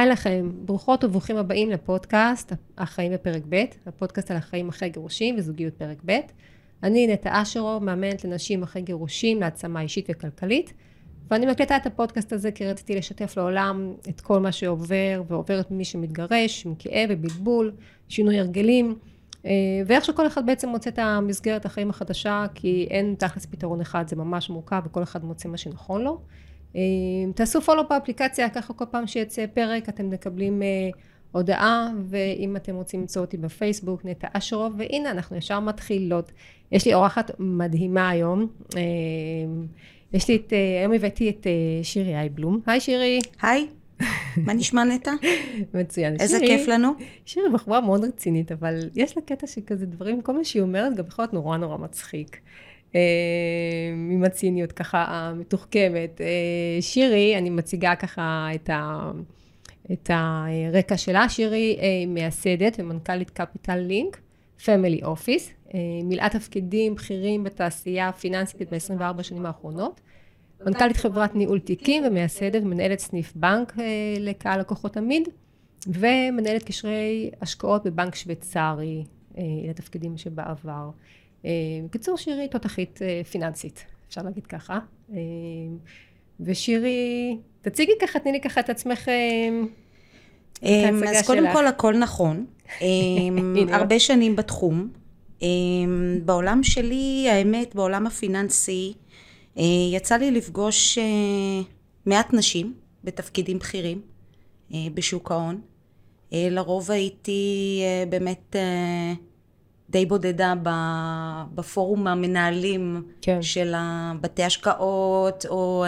היי לכם, ברוכות וברוכים הבאים לפודקאסט החיים בפרק ב', הפודקאסט על החיים אחרי גירושים וזוגיות פרק ב'. אני נטע אשרוב, מאמנת לנשים אחרי גירושים להעצמה אישית וכלכלית, ואני מקלטה את הפודקאסט הזה כי רציתי לשתף לעולם את כל מה שעובר ועוברת ממי שמתגרש, עם כאב ובלבול, שינוי הרגלים, אה, ואיך שכל אחד בעצם מוצא את המסגרת החיים החדשה, כי אין תכלס פתרון אחד, זה ממש מורכב וכל אחד מוצא מה שנכון לו. אה, תעשו פולו באפליקציה, ככה כל פעם שיצא פרק אתם מקבלים אה, הודעה, ואם אתם רוצים למצוא אותי בפייסבוק, נטע אשרוב, והנה אנחנו ישר מתחילות. יש לי אורחת מדהימה היום. אה, יש לי את, היום הבאתי את שירי אייבלום. היי שירי. היי. מה נשמע נטע? מצוין. איזה שירי, כיף לנו. שירי בחורה מאוד רצינית, אבל יש לה קטע שכזה דברים, כל מה שהיא אומרת גם יכול להיות נורא נורא מצחיק. אה, עם הציניות ככה המתוחכמת. אה, שירי, אני מציגה ככה את, ה, את הרקע שלה. שירי אה, מייסדת ומנכ"לית Capital Link, family office, מילאה תפקידים בכירים בתעשייה הפיננסית ב-24 שנים האחרונות. מנכ"לית חברת ניהול תיקים ומייסדת ומנהלת סניף בנק לקהל לקוחות אמיד, ומנהלת קשרי השקעות בבנק שוויצרי לתפקידים שבעבר. אה, בקיצור, שירי תותחית אה, פיננסית, אפשר להגיד ככה. אה, ושירי, תציגי ככה, תני לי ככה את עצמך, את ההצגה אז קודם כל הכל נכון. הרבה שנים בתחום. בעולם שלי, האמת, בעולם הפיננסי, יצא לי לפגוש מעט נשים בתפקידים בכירים בשוק ההון. לרוב הייתי באמת די בודדה בפורום המנהלים כן. של בתי השקעות, או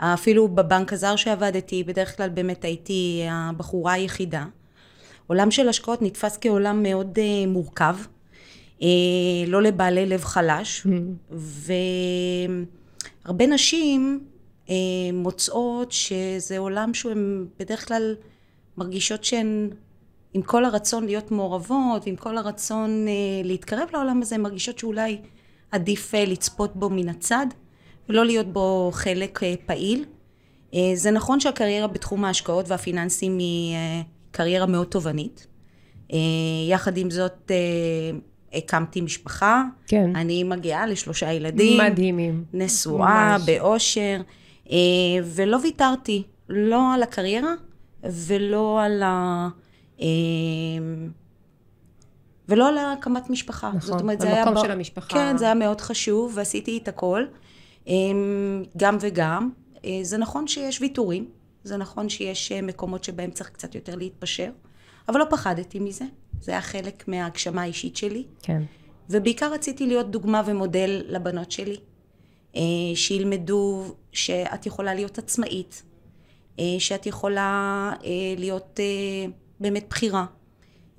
אה, אפילו בבנק הזר שעבדתי, בדרך כלל באמת הייתי הבחורה היחידה. עולם של השקעות נתפס כעולם מאוד אה, מורכב, אה, לא לבעלי לב חלש, mm-hmm. והרבה נשים מוצאות שזה עולם שהן בדרך כלל מרגישות שהן עם כל הרצון להיות מעורבות, עם כל הרצון אה, להתקרב לעולם הזה, מרגישות שאולי עדיף אה, לצפות בו מן הצד, ולא להיות בו חלק אה, פעיל. אה, זה נכון שהקריירה בתחום ההשקעות והפיננסים היא אה, קריירה מאוד תובענית. אה, יחד עם זאת, אה, הקמתי משפחה. כן. אני מגיעה לשלושה ילדים. מדהימים. נשואה, באושר, אה, ולא ויתרתי, לא על הקריירה ולא על ה... אמ, ולא להקמת משפחה. נכון, זאת אומרת, זה היה... המקום של המשפחה. כן, זה היה מאוד חשוב, ועשיתי את הכל. אמ, גם וגם. אה, זה נכון שיש ויתורים, זה נכון שיש אה, מקומות שבהם צריך קצת יותר להתפשר, אבל לא פחדתי מזה. זה היה חלק מההגשמה האישית שלי. כן. ובעיקר רציתי להיות דוגמה ומודל לבנות שלי. אה, שילמדו שאת יכולה להיות עצמאית, שאת יכולה להיות באמת בחירה,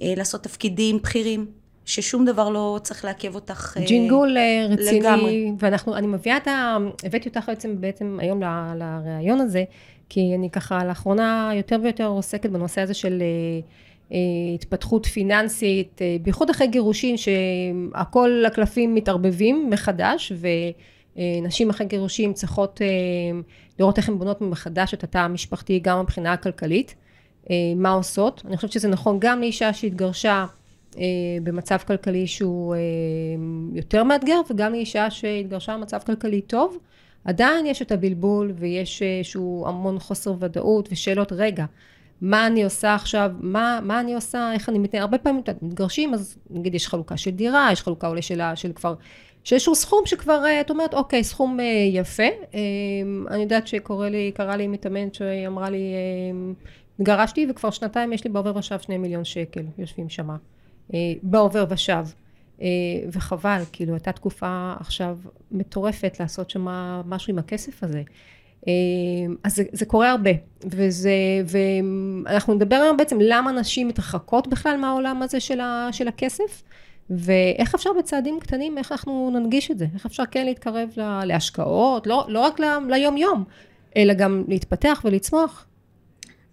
אה, לעשות תפקידים בכירים, ששום דבר לא צריך לעכב אותך אה, ג'ינגול אה, רציני, לגמרי. ואנחנו, אני מביאה את ה... הבאתי אותך בעצם, בעצם היום ל, לראיון הזה, כי אני ככה לאחרונה יותר ויותר עוסקת בנושא הזה של התפתחות פיננסית, בייחוד אחרי גירושים, שהכל הקלפים מתערבבים מחדש, ונשים אחרי גירושים צריכות לראות איך הן בונות מחדש את התא המשפחתי גם מבחינה הכלכלית. אה, מה עושות. אני חושבת שזה נכון גם לאישה שהתגרשה אה, במצב כלכלי שהוא אה, יותר מאתגר, וגם לאישה שהתגרשה במצב כלכלי טוב. עדיין יש את הבלבול ויש איזשהו המון חוסר ודאות ושאלות, רגע, מה אני עושה עכשיו, מה, מה אני עושה, איך אני מתנהל, הרבה פעמים מתגרשים, אז נגיד יש חלוקה של דירה, יש חלוקה אולי של, של כבר, של איזשהו סכום שכבר, את אומרת, אוקיי, סכום יפה. אני יודעת שקורה לי, לי מתאמנת שאמרה לי, התגרשתי וכבר שנתיים יש לי בעובר ושב שני מיליון שקל יושבים שמה. אה, בעובר ושב. אה, וחבל כאילו הייתה תקופה עכשיו מטורפת לעשות שם משהו עם הכסף הזה. אה, אז זה, זה קורה הרבה וזה ואנחנו נדבר היום בעצם למה נשים מתרחקות בכלל מהעולם הזה של, ה, של הכסף ואיך אפשר בצעדים קטנים, איך אנחנו ננגיש את זה, איך אפשר כן להתקרב להשקעות, לא, לא רק ליום יום, אלא גם להתפתח ולצמוח.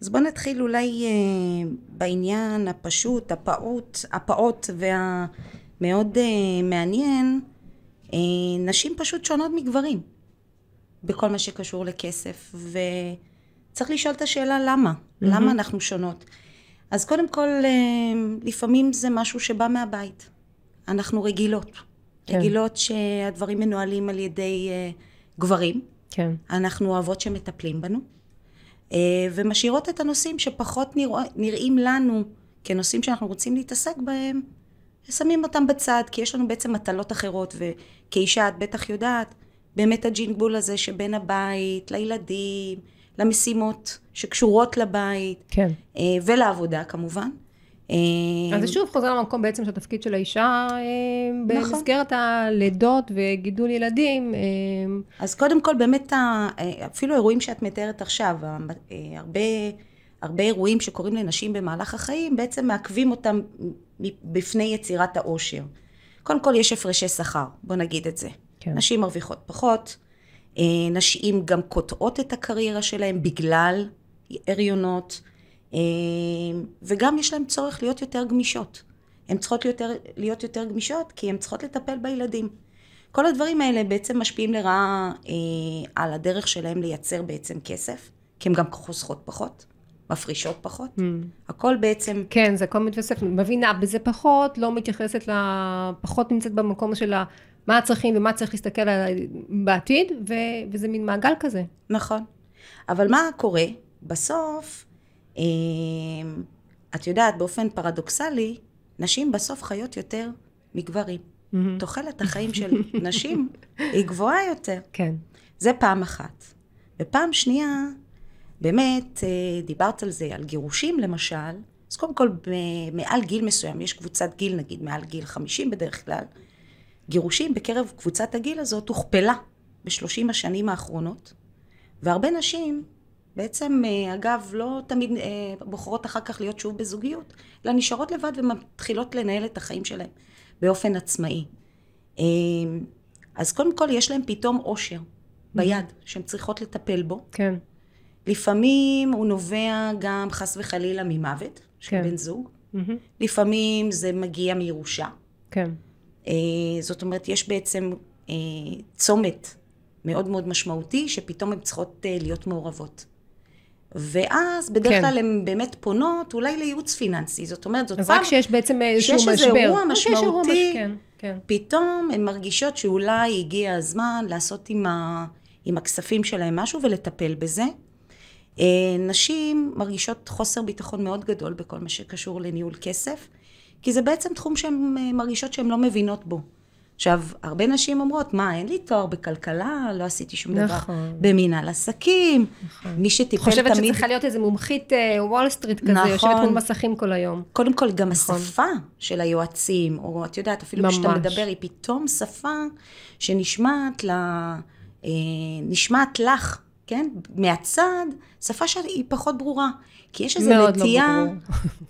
אז בואו נתחיל אולי אה, בעניין הפשוט, הפעוט, הפעוט והמאוד אה, מעניין, אה, נשים פשוט שונות מגברים בכל מה שקשור לכסף צריך לשאול את השאלה למה, mm-hmm. למה אנחנו שונות. אז קודם כל, אה, לפעמים זה משהו שבא מהבית. אנחנו רגילות. כן. רגילות שהדברים מנוהלים על ידי uh, גברים. כן. אנחנו אוהבות שמטפלים בנו. Uh, ומשאירות את הנושאים שפחות נרא... נראים לנו כנושאים שאנחנו רוצים להתעסק בהם, שמים אותם בצד, כי יש לנו בעצם מטלות אחרות, וכאישה את בטח יודעת, באמת הג'ינגבול הזה שבין הבית לילדים, למשימות שקשורות לבית, כן. אה, ולעבודה כמובן. אה, אז זה שוב חוזר למקום בעצם של התפקיד של האישה אה, נכון. במסגרת הלידות וגידול ילדים. אז קודם כל באמת אפילו אירועים שאת מתארת עכשיו, הרבה, הרבה אירועים שקורים לנשים במהלך החיים בעצם מעכבים אותם בפני יצירת העושר. קודם כל יש הפרשי שכר, בוא נגיד את זה. כן. נשים מרוויחות פחות, אה, נשים גם קוטעות את הקריירה שלהן בגלל הריונות, אה, וגם יש להן צורך להיות יותר גמישות. הן צריכות יותר, להיות יותר גמישות כי הן צריכות לטפל בילדים. כל הדברים האלה בעצם משפיעים לרעה אה, על הדרך שלהם לייצר בעצם כסף, כי הן גם חוסכות פחות. מפרישות פחות. Mm. הכל בעצם... כן, זה הכל מתווסף. מבינה בזה פחות, לא מתייחסת ל... פחות נמצאת במקום של ה... מה הצרכים ומה צריך להסתכל על בעתיד, ו... וזה מין מעגל כזה. נכון. אבל מה קורה? בסוף, את יודעת, באופן פרדוקסלי, נשים בסוף חיות יותר מגברים. Mm-hmm. תוחלת החיים של נשים היא גבוהה יותר. כן. זה פעם אחת. ופעם שנייה, באמת, אה, דיברת על זה, על גירושים למשל, אז קודם כל, מעל גיל מסוים, יש קבוצת גיל, נגיד מעל גיל 50 בדרך כלל, גירושים בקרב קבוצת הגיל הזאת הוכפלה בשלושים השנים האחרונות, והרבה נשים בעצם, אה, אגב, לא תמיד אה, בוחרות אחר כך להיות שוב בזוגיות, אלא נשארות לבד ומתחילות לנהל את החיים שלהן באופן עצמאי. אז קודם כל, יש להן פתאום אושר ביד, שהן צריכות לטפל בו. כן. לפעמים הוא נובע גם חס וחלילה ממוות של כן. בן זוג. Mm-hmm. לפעמים זה מגיע מירושה. כן. אה, זאת אומרת, יש בעצם אה, צומת מאוד מאוד משמעותי, שפתאום הן צריכות אה, להיות מעורבות. ואז בדרך כן. כלל הן באמת פונות אולי לייעוץ פיננסי. זאת אומרת, זאת אז פעם... אז רק כשיש בעצם איזשהו משבר. כשיש איזה אירוע משמעותי, כן, כן. פתאום הן מרגישות שאולי הגיע הזמן לעשות עם, ה... עם הכספים שלהן משהו ולטפל בזה. אה, נשים מרגישות חוסר ביטחון מאוד גדול בכל מה שקשור לניהול כסף, כי זה בעצם תחום שהן אה, מרגישות שהן לא מבינות בו. עכשיו, הרבה נשים אומרות, מה, אין לי תואר בכלכלה, לא עשיתי שום נכון. דבר במנהל עסקים, נכון. מי שטיפל תמיד... חושבת שצריכה להיות איזה מומחית אה, וול סטריט כזה, נכון. יושבת מול מסכים כל היום. קודם כל, גם נכון. השפה של היועצים, או את יודעת, אפילו כשאתה מדבר, היא פתאום שפה שנשמעת ל... נשמעת לך כן? מהצד, שפה שהיא פחות ברורה. כי יש איזו לא נטייה לא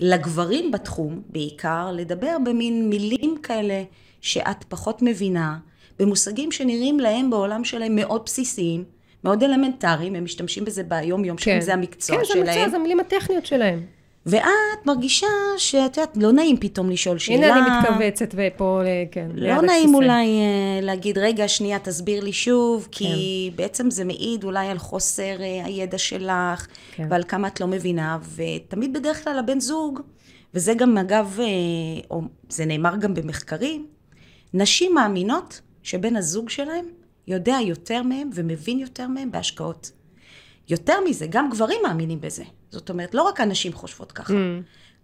לגברים בתחום, בעיקר, לדבר במין מילים כאלה שאת פחות מבינה, במושגים שנראים להם בעולם שלהם מאוד בסיסיים, מאוד אלמנטריים, הם משתמשים בזה ביום-יום כן. שלהם, זה המקצוע כן, שלהם. כן, זה המקצוע, זה המילים הטכניות שלהם. ואת מרגישה שאת יודעת, לא נעים פתאום לשאול שאלה. הנה אני מתכווצת ופה, אה, כן, לא נעים אולי אה, להגיד, רגע, שנייה, תסביר לי שוב, כי כן. בעצם זה מעיד אולי על חוסר אה, הידע שלך, כן. ועל כמה את לא מבינה, ותמיד בדרך כלל הבן זוג, וזה גם אגב, או זה נאמר גם במחקרים, נשים מאמינות שבן הזוג שלהם יודע יותר מהם ומבין יותר מהם בהשקעות. יותר מזה, גם גברים מאמינים בזה. זאת אומרת, לא רק הנשים חושבות ככה. Mm.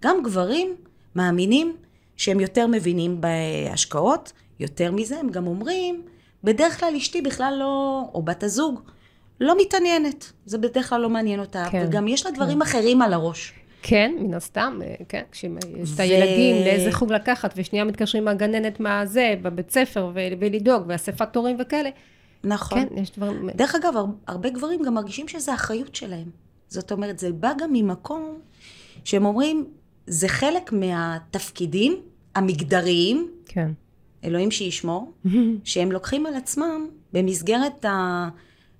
גם גברים מאמינים שהם יותר מבינים בהשקעות, יותר מזה, הם גם אומרים, בדרך כלל אשתי בכלל לא, או בת הזוג, לא מתעניינת. זה בדרך כלל לא מעניין אותה. כן, וגם יש לה דברים כן. אחרים על הראש. כן, מן הסתם, אה, כן, כשיש ו... את הילדים, לאיזה חוג לקחת, ושנייה מתקשרים מהגננת מהזה, בבית ספר, ולדאוג, ואספת תורים וכאלה. נכון. כן, יש דברים... דרך אגב, הרבה גברים גם מרגישים שזה אחריות שלהם. זאת אומרת, זה בא גם ממקום שהם אומרים, זה חלק מהתפקידים המגדריים, כן. אלוהים שישמור, שהם לוקחים על עצמם במסגרת ה,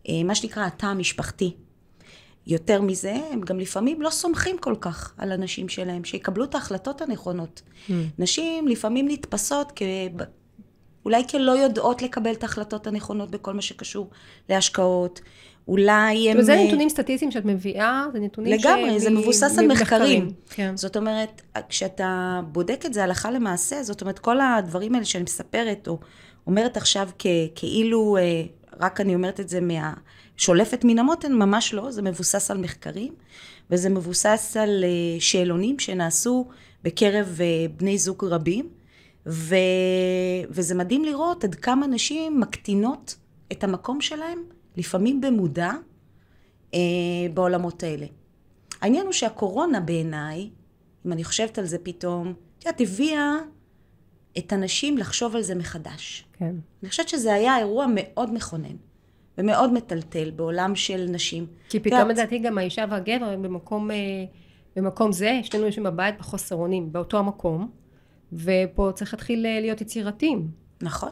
אה, מה שנקרא התא המשפחתי. יותר מזה, הם גם לפעמים לא סומכים כל כך על הנשים שלהם, שיקבלו את ההחלטות הנכונות. Mm. נשים לפעמים נתפסות כ... אולי כי לא יודעות לקבל את ההחלטות הנכונות בכל מה שקשור להשקעות, אולי הם... זה נתונים סטטיסטיים שאת מביאה, זה נתונים ש... לגמרי, זה מבוסס על מחקרים. כן. זאת אומרת, כשאתה בודק את זה הלכה למעשה, זאת אומרת, כל הדברים האלה שאני מספרת, או אומרת עכשיו כ, כאילו, אה, רק אני אומרת את זה מה... שולפת מן המותן, ממש לא, זה מבוסס על מחקרים, וזה מבוסס על אה, שאלונים שנעשו בקרב אה, בני זוג רבים, ו... וזה מדהים לראות עד כמה נשים מקטינות את המקום שלהם, לפעמים במודע, אה, בעולמות האלה. העניין הוא שהקורונה בעיניי, אם אני חושבת על זה פתאום, את יודעת, הביאה את הנשים לחשוב על זה מחדש. כן. אני חושבת שזה היה אירוע מאוד מכונן. ומאוד מטלטל בעולם של נשים. כי פתאום לדעתי גם האישה והגבר הם במקום, אה, במקום זה, שנינו יושבים בבית בחוסר אונים, באותו המקום, ופה צריך להתחיל אה, להיות יצירתיים. נכון.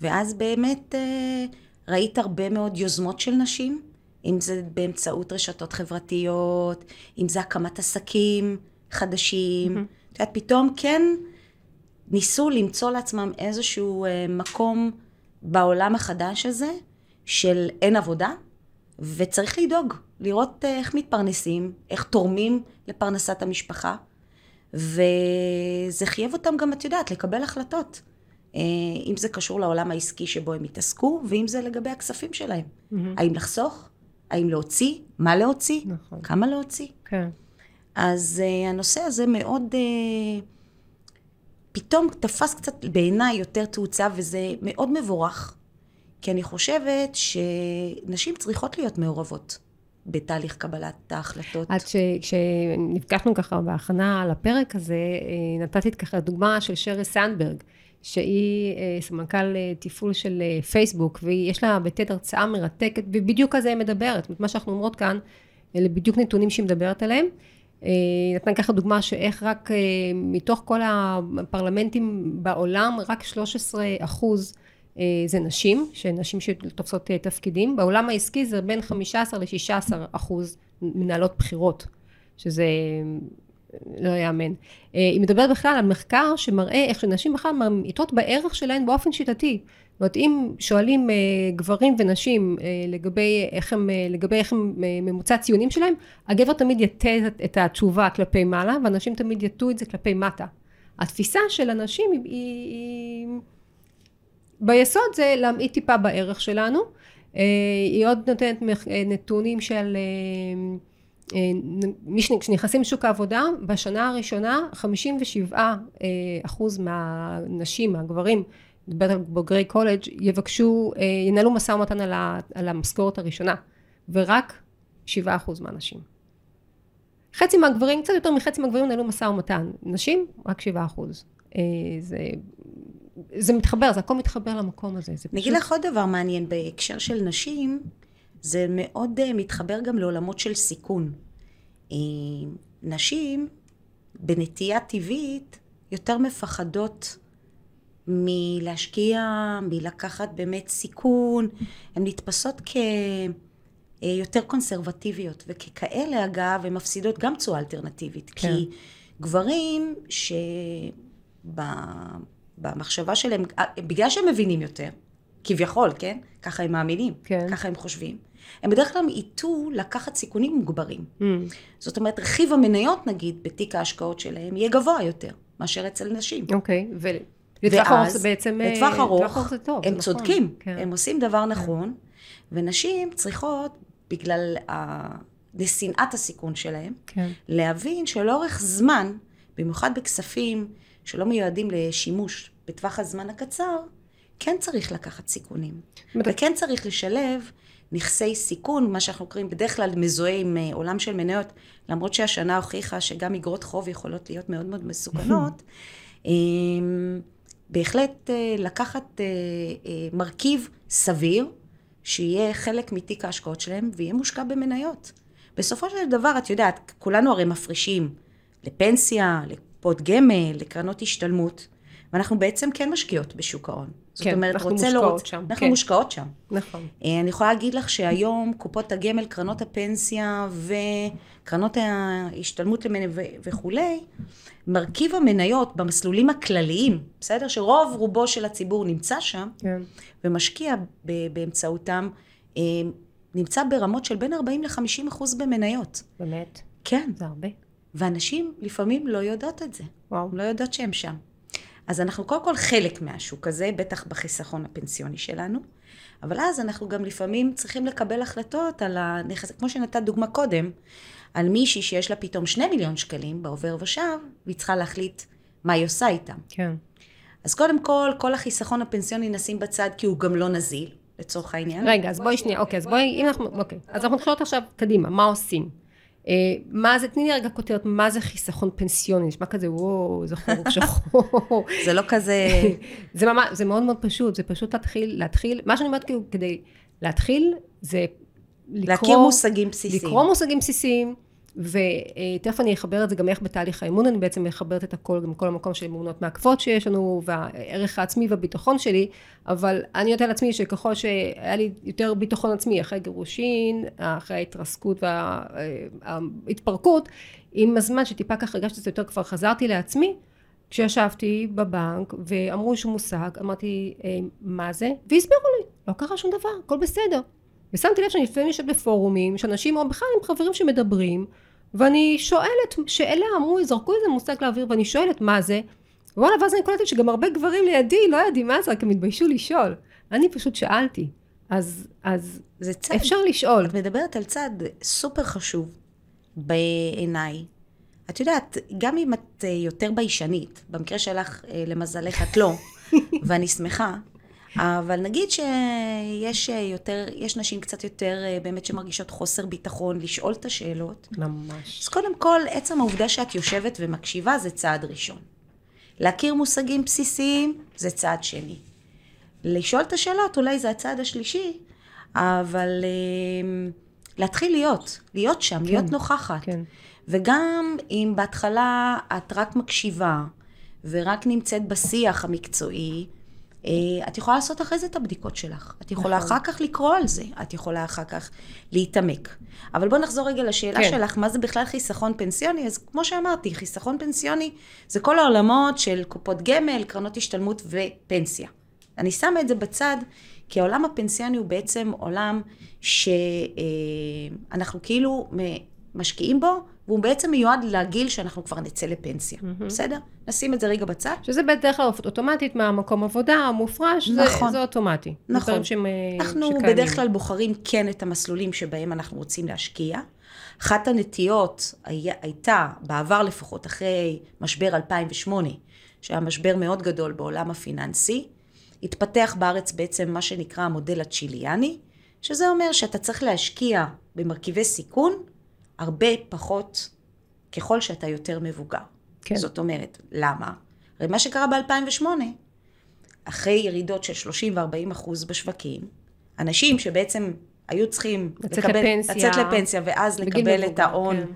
ואז באמת אה, ראית הרבה מאוד יוזמות של נשים, אם זה באמצעות רשתות חברתיות, אם זה הקמת עסקים חדשים. Mm-hmm. את יודעת, פתאום כן ניסו למצוא לעצמם איזשהו מקום בעולם החדש הזה, של אין עבודה, וצריך לדאוג, לראות אה, איך מתפרנסים, איך תורמים לפרנסת המשפחה, וזה חייב אותם גם, את יודעת, לקבל החלטות. אה, אם זה קשור לעולם העסקי שבו הם התעסקו, ואם זה לגבי הכספים שלהם. Mm-hmm. האם לחסוך? האם להוציא? מה להוציא? נכון. כמה להוציא? כן. אז uh, הנושא הזה מאוד, uh, פתאום תפס קצת בעיניי יותר תאוצה, וזה מאוד מבורך. כי אני חושבת שנשים צריכות להיות מעורבות בתהליך קבלת ההחלטות. עד כשנפגשנו ככה בהכנה לפרק הזה, אה, נתתי ככה דוגמה של שרי סנדברג, שהיא אה, סמנכ"ל אה, תפעול של פייסבוק, ויש לה בטד הרצאה מרתקת, ובדיוק על זה היא מדברת. מה שאנחנו אומרות כאן, אלה בדיוק נתונים שהיא מדברת עליהם. נתן ככה דוגמה שאיך רק מתוך כל הפרלמנטים בעולם, רק 13 אחוז זה נשים, שנשים שתופסות אה, תפקידים. בעולם העסקי זה בין 15 ל-16 אחוז מנהלות בחירות, שזה לא יאמן. אה, היא מדברת בכלל על מחקר שמראה איך שנשים בכלל ממעיטות בערך שלהן באופן שיטתי. זאת אומרת, אם שואלים גברים ונשים לגבי איך הם, לגבי איך הם ממוצע הציונים שלהם, הגבר תמיד יטה את התשובה כלפי מעלה, והנשים תמיד יטו את זה כלפי מטה. התפיסה של הנשים היא ביסוד זה להמעיט טיפה בערך שלנו. אה, היא עוד נותנת אה, נתונים של אה, כשנכנסים לשוק העבודה, בשנה הראשונה 57 אחוז מהנשים, על בוגרי קולג', יבקשו, ינהלו משא ומתן על המשכורת הראשונה, ורק 7 אחוז מהנשים. חצי מהגברים, קצת יותר מחצי מהגברים נהלו משא ומתן, נשים רק 7 אחוז. זה זה מתחבר, זה הכל מתחבר למקום הזה. אני אגיד לך עוד דבר מעניין בהקשר של נשים, זה מאוד uh, מתחבר גם לעולמות של סיכון. Uh, נשים בנטייה טבעית יותר מפחדות מלהשקיע, מלקחת באמת סיכון, הן נתפסות כיותר אה, קונסרבטיביות, וככאלה אגב, הן מפסידות גם תשואה אלטרנטיבית, כן. כי גברים ש... במחשבה שלהם, אה, בגלל שהם מבינים יותר, כביכול, כן? ככה הם מאמינים, כן. ככה הם חושבים. הם בדרך כלל ייטו לקחת סיכונים מוגברים. Mm. זאת אומרת, רכיב המניות, נגיד, בתיק ההשקעות שלהם, יהיה גבוה יותר מאשר אצל נשים. אוקיי, ו... לטווח ארוך זה בעצם... לטווח אה, ארוך, ארוך זה טוב, הם נכון. צודקים, כן. הם עושים דבר כן. נכון, ונשים צריכות, בגלל שנאת הסיכון שלהם, כן. להבין שלאורך זמן, במיוחד בכספים שלא מיועדים לשימוש בטווח הזמן הקצר, כן צריך לקחת סיכונים. וכן צריך לשלב נכסי סיכון, מה שאנחנו קוראים בדרך כלל מזוהה עם אה, עולם של מניות, למרות שהשנה הוכיחה שגם אגרות חוב יכולות להיות מאוד מאוד מסוכנות, אמ, בהחלט אה, לקחת אה, מרכיב סביר, שיהיה חלק מתיק ההשקעות שלהם, ויהיה מושקע במניות. בסופו של דבר, את יודעת, כולנו הרי מפרישים לפנסיה, לקופות גמל, לקרנות השתלמות, ואנחנו בעצם כן משקיעות בשוק ההון. זאת כן, אומרת, אנחנו לא מושקעות רוצ... שם. אנחנו כן. מושקעות שם. נכון. אה, אני יכולה להגיד לך שהיום קופות הגמל, קרנות הפנסיה וקרנות ההשתלמות למיני וכולי, מרכיב המניות במסלולים הכלליים, בסדר? שרוב רובו של הציבור נמצא שם, כן. ומשקיע באמצעותם, אה, נמצא ברמות של בין 40 ל-50 אחוז במניות. באמת? כן. זה הרבה. ואנשים לפעמים לא יודעות את זה. וואו. לא יודעות שהם שם. אז אנחנו קודם כל חלק מהשוק הזה, בטח בחיסכון הפנסיוני שלנו, אבל אז אנחנו גם לפעמים צריכים לקבל החלטות על הנכס, כמו שנתת דוגמה קודם, על מישהי שיש לה פתאום שני מיליון שקלים בעובר ושב, והיא צריכה להחליט מה היא עושה איתם. כן. אז קודם כל, כל החיסכון הפנסיוני נשים בצד, כי הוא גם לא נזיל, לצורך העניין. רגע, אז בואי שנייה, אוקיי, אז בואי, אם אנחנו, אוקיי, אז אנחנו מתחילות עכשיו קדימה, מה עושים? אה, מה זה, תני לי רגע כותרת, מה זה חיסכון פנסיוני? נשמע כזה, וואו, איזה חורק שחור. זה לא כזה... זה ממש, זה מאוד מאוד פשוט, זה פשוט להתחיל, להתחיל, מה שאני אומרת כאילו, כדי להתחיל, זה לקרוא... להכיר מושגים בסיסיים. לקרוא מושגים בסיסיים. ותכף אני אחבר את זה גם איך בתהליך האימון, אני בעצם מחברת את הכל, גם כל המקום של אמונות מעכבות שיש לנו, והערך העצמי והביטחון שלי, אבל אני יודעת על עצמי שככל שהיה לי יותר ביטחון עצמי אחרי גירושין, אחרי ההתרסקות וההתפרקות, עם הזמן שטיפה ככה הרגשתי את זה יותר, כבר חזרתי לעצמי, כשישבתי בבנק ואמרו איזשהו מושג, אמרתי, אה, מה זה? והסבירו לי, לא קרה שום דבר, הכל בסדר. ושמתי לב שאני לפעמים יושבת בפורומים, שאנשים, או בכלל עם חברים שמדברים, ואני שואלת, שאלה אמרו, זרקו איזה מושג לאוויר, ואני שואלת מה זה, וואלה, ואז אני קולטת שגם הרבה גברים לידי לא יודעים מה זה, רק הם התביישו לשאול. אני פשוט שאלתי. אז, אז זה צד, אפשר לשאול. את מדברת על צד סופר חשוב בעיניי. את יודעת, גם אם את אה, יותר ביישנית, במקרה שלך, אה, למזלך, את לא, ואני שמחה, אבל נגיד שיש יותר, יש נשים קצת יותר אה, באמת שמרגישות חוסר ביטחון לשאול את השאלות. ממש. אז קודם כל, עצם העובדה שאת יושבת ומקשיבה זה צעד ראשון. להכיר מושגים בסיסיים זה צעד שני. לשאול את השאלות אולי זה הצעד השלישי, אבל אה, להתחיל להיות, להיות שם, כן, להיות נוכחת. כן. וגם אם בהתחלה את רק מקשיבה ורק נמצאת בשיח המקצועי, אה, את יכולה לעשות אחרי זה את הבדיקות שלך. את יכולה נכון. אחר כך לקרוא על זה, את יכולה אחר כך להתעמק. אבל בואו נחזור רגע לשאלה כן. שלך, מה זה בכלל חיסכון פנסיוני? אז כמו שאמרתי, חיסכון פנסיוני זה כל העולמות של קופות גמל, קרנות השתלמות ופנסיה. אני שמה את זה בצד, כי העולם הפנסיוני הוא בעצם עולם שאנחנו אה, כאילו משקיעים בו והוא בעצם מיועד לגיל שאנחנו כבר נצא לפנסיה, mm-hmm. בסדר? נשים את זה רגע בצד. שזה בדרך כלל אוטומטית מהמקום עבודה המופרש, נכון. זה, זה אוטומטי. נכון. שהם, אנחנו שקיימים. בדרך כלל בוחרים כן את המסלולים שבהם אנחנו רוצים להשקיע. אחת הנטיות היה, הייתה, בעבר לפחות, אחרי משבר 2008, שהיה משבר מאוד גדול בעולם הפיננסי, התפתח בארץ בעצם מה שנקרא המודל הצ'יליאני, שזה אומר שאתה צריך להשקיע במרכיבי סיכון הרבה פחות ככל שאתה יותר מבוגר. כן. זאת אומרת, למה? הרי מה שקרה ב-2008, אחרי ירידות של 30 ו-40 אחוז בשווקים, אנשים שבעצם היו צריכים לצאת לקבל, לפנסיה, לצאת לפנסיה ואז לקבל מבוגר, את ההון, כן.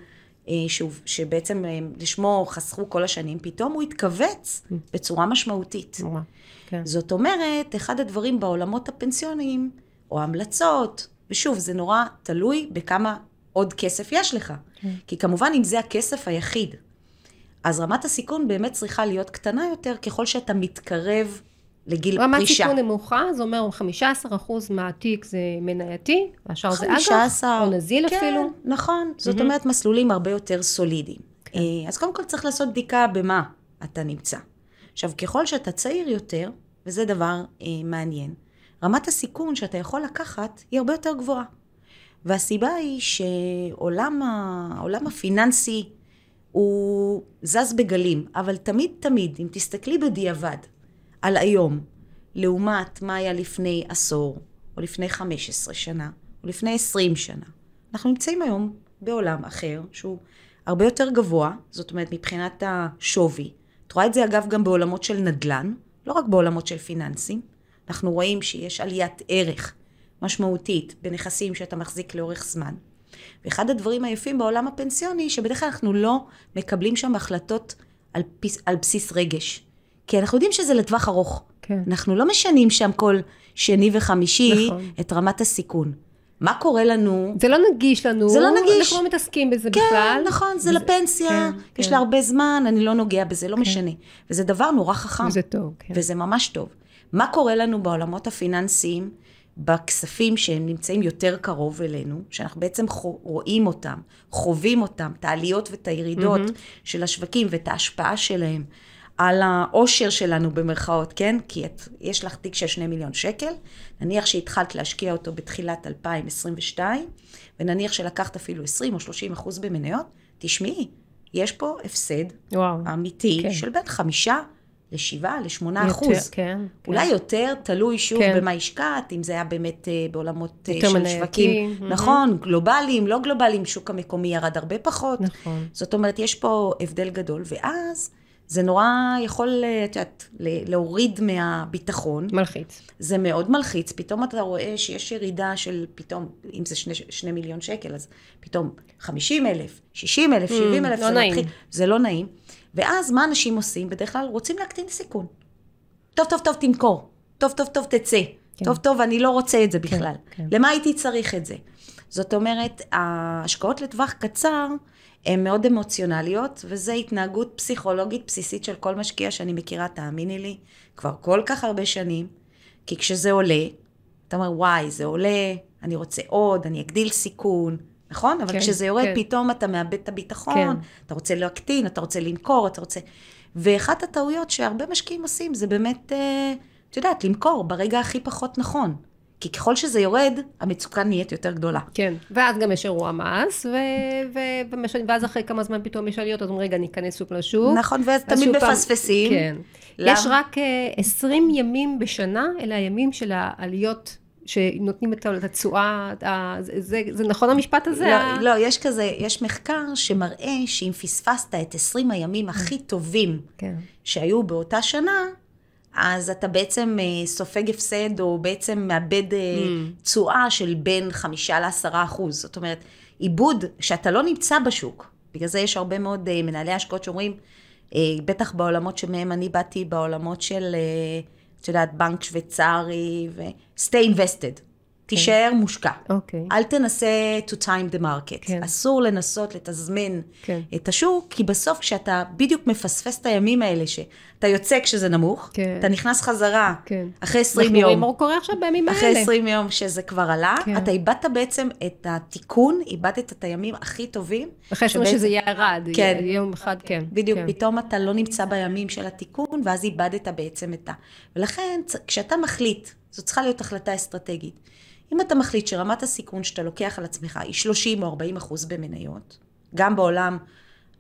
אה, שוב, שבעצם אה, לשמו חסכו כל השנים, פתאום הוא התכווץ mm. בצורה משמעותית. כן. זאת אומרת, אחד הדברים בעולמות הפנסיוניים, או המלצות, ושוב, זה נורא תלוי בכמה עוד כסף יש לך. כן. כי כמובן, אם זה הכסף היחיד, אז רמת הסיכון באמת צריכה להיות קטנה יותר ככל שאתה מתקרב לגיל רמת פרישה. רמת סיכון נמוכה, זה אומר 15% מהתיק זה מנייתי, והשאר זה אג"ח, או נזיל כן, אפילו. כן, נכון. זאת mm-hmm. אומרת, מסלולים הרבה יותר סולידיים. כן. אה, אז קודם כל צריך לעשות בדיקה במה אתה נמצא. עכשיו, ככל שאתה צעיר יותר, וזה דבר אה, מעניין, רמת הסיכון שאתה יכול לקחת היא הרבה יותר גבוהה. והסיבה היא שעולם הפיננסי הוא זז בגלים, אבל תמיד תמיד, אם תסתכלי בדיעבד על היום, לעומת מה היה לפני עשור, או לפני 15 שנה, או לפני 20 שנה, אנחנו נמצאים היום בעולם אחר, שהוא הרבה יותר גבוה, זאת אומרת מבחינת השווי. את רואה את זה אגב גם בעולמות של נדל"ן, לא רק בעולמות של פיננסים. אנחנו רואים שיש עליית ערך משמעותית בנכסים שאתה מחזיק לאורך זמן. ואחד הדברים היפים בעולם הפנסיוני, שבדרך כלל אנחנו לא מקבלים שם החלטות על, פיס, על בסיס רגש. כי אנחנו יודעים שזה לטווח ארוך. כן. אנחנו לא משנים שם כל שני וחמישי נכון. את רמת הסיכון. מה קורה לנו? זה לא נגיש לנו. זה לא נגיש. אנחנו לא מתעסקים בזה כן, בכלל. כן, נכון, זה וזה, לפנסיה, כן, יש כן. לה הרבה זמן, אני לא נוגע בזה, לא כן. משנה. וזה דבר נורא חכם. וזה טוב, כן. וזה ממש טוב. מה קורה לנו בעולמות הפיננסיים, בכספים שהם נמצאים יותר קרוב אלינו, שאנחנו בעצם רואים אותם, חווים אותם, את העליות ואת הירידות mm-hmm. של השווקים ואת ההשפעה שלהם על העושר שלנו במרכאות, כן? כי את, יש לך תיק של שני מיליון שקל, נניח שהתחלת להשקיע אותו בתחילת 2022, ונניח שלקחת אפילו 20 או 30 אחוז במניות, תשמעי, יש פה הפסד וואו. אמיתי כן. של בין חמישה לשבעה, לשמונה אחוז. כן, אולי כן. יותר, תלוי שוב כן. במה השקעת, אם זה היה באמת uh, בעולמות uh, של שווקים, mm-hmm. נכון, גלובליים, לא גלובליים, שוק המקומי ירד הרבה פחות. נכון. זאת אומרת, יש פה הבדל גדול, ואז זה נורא יכול, אה, את יודעת, להוריד מהביטחון. מלחיץ. זה מאוד מלחיץ. פתאום אתה רואה שיש ירידה של פתאום, אם זה שני, שני מיליון שקל, אז פתאום 50 אלף, 60 אלף, 70 mm, אלף, לא זה נעים. מתחיל, זה לא נעים. ואז מה אנשים עושים? בדרך כלל רוצים להקטין סיכון. טוב, טוב, טוב, תמכור. טוב, טוב, טוב, תצא. כן. טוב, טוב, אני לא רוצה את זה כן, בכלל. כן, כן. למה הייתי צריך את זה? זאת אומרת, ההשקעות לטווח קצר, הן מאוד אמוציונליות, וזו התנהגות פסיכולוגית בסיסית של כל משקיע שאני מכירה, תאמיני לי, כבר כל כך הרבה שנים, כי כשזה עולה, אתה אומר, וואי, זה עולה, אני רוצה עוד, אני אגדיל סיכון, נכון? אבל כן, כשזה יורד, כן. פתאום אתה מאבד את הביטחון, כן. אתה רוצה להקטין, אתה רוצה למכור, אתה רוצה... ואחת הטעויות שהרבה משקיעים עושים, זה באמת, אה, את יודעת, למכור ברגע הכי פחות נכון. כי ככל שזה יורד, המצוקה נהיית יותר גדולה. כן, ואז גם יש אירוע מס, ו... ו... ואז אחרי כמה זמן פתאום יש עליות, אז אומרים, רגע, ניכנס שוב לשוק. נכון, ואז תמיד מפספסים. כן. למה? יש רק 20 אה, ימים בשנה, אלה הימים של העליות שנותנים את התשואה, זה, זה נכון המשפט הזה? לא, לא, יש כזה, יש מחקר שמראה שאם פספסת את 20 הימים הכי טובים כן. שהיו באותה שנה, אז אתה בעצם אה, סופג הפסד, או בעצם מאבד אה, mm. תשואה של בין חמישה לעשרה אחוז. זאת אומרת, עיבוד, שאתה לא נמצא בשוק. בגלל זה יש הרבה מאוד אה, מנהלי השקעות שאומרים, בטח בעולמות שמהם אני באתי, בעולמות של, את יודעת, בנק שוויצרי, ו-stay invested. תישאר כן. מושקע. אוקיי. אל תנסה to time the market. כן. אסור לנסות לתזמן כן. את השוק, כי בסוף כשאתה בדיוק מפספס את הימים האלה, שאתה יוצא כשזה נמוך, כן. אתה נכנס חזרה כן. אחרי 20 יום. אנחנו רואים מה קורה עכשיו בימים האלה. אחרי 20 יום שזה כבר עלה, כן. אתה איבדת בעצם את התיקון, איבדת את הימים הכי טובים. אחרי שבעצם... שזה ירד, כן. יום אחד, כן. בדיוק, כן. פתאום אתה לא נמצא בימים של התיקון, ואז איבדת בעצם את ה... ולכן, כשאתה מחליט, זו צריכה להיות החלטה אסטרטגית. אם אתה מחליט שרמת הסיכון שאתה לוקח על עצמך היא 30 או 40 אחוז במניות, גם בעולם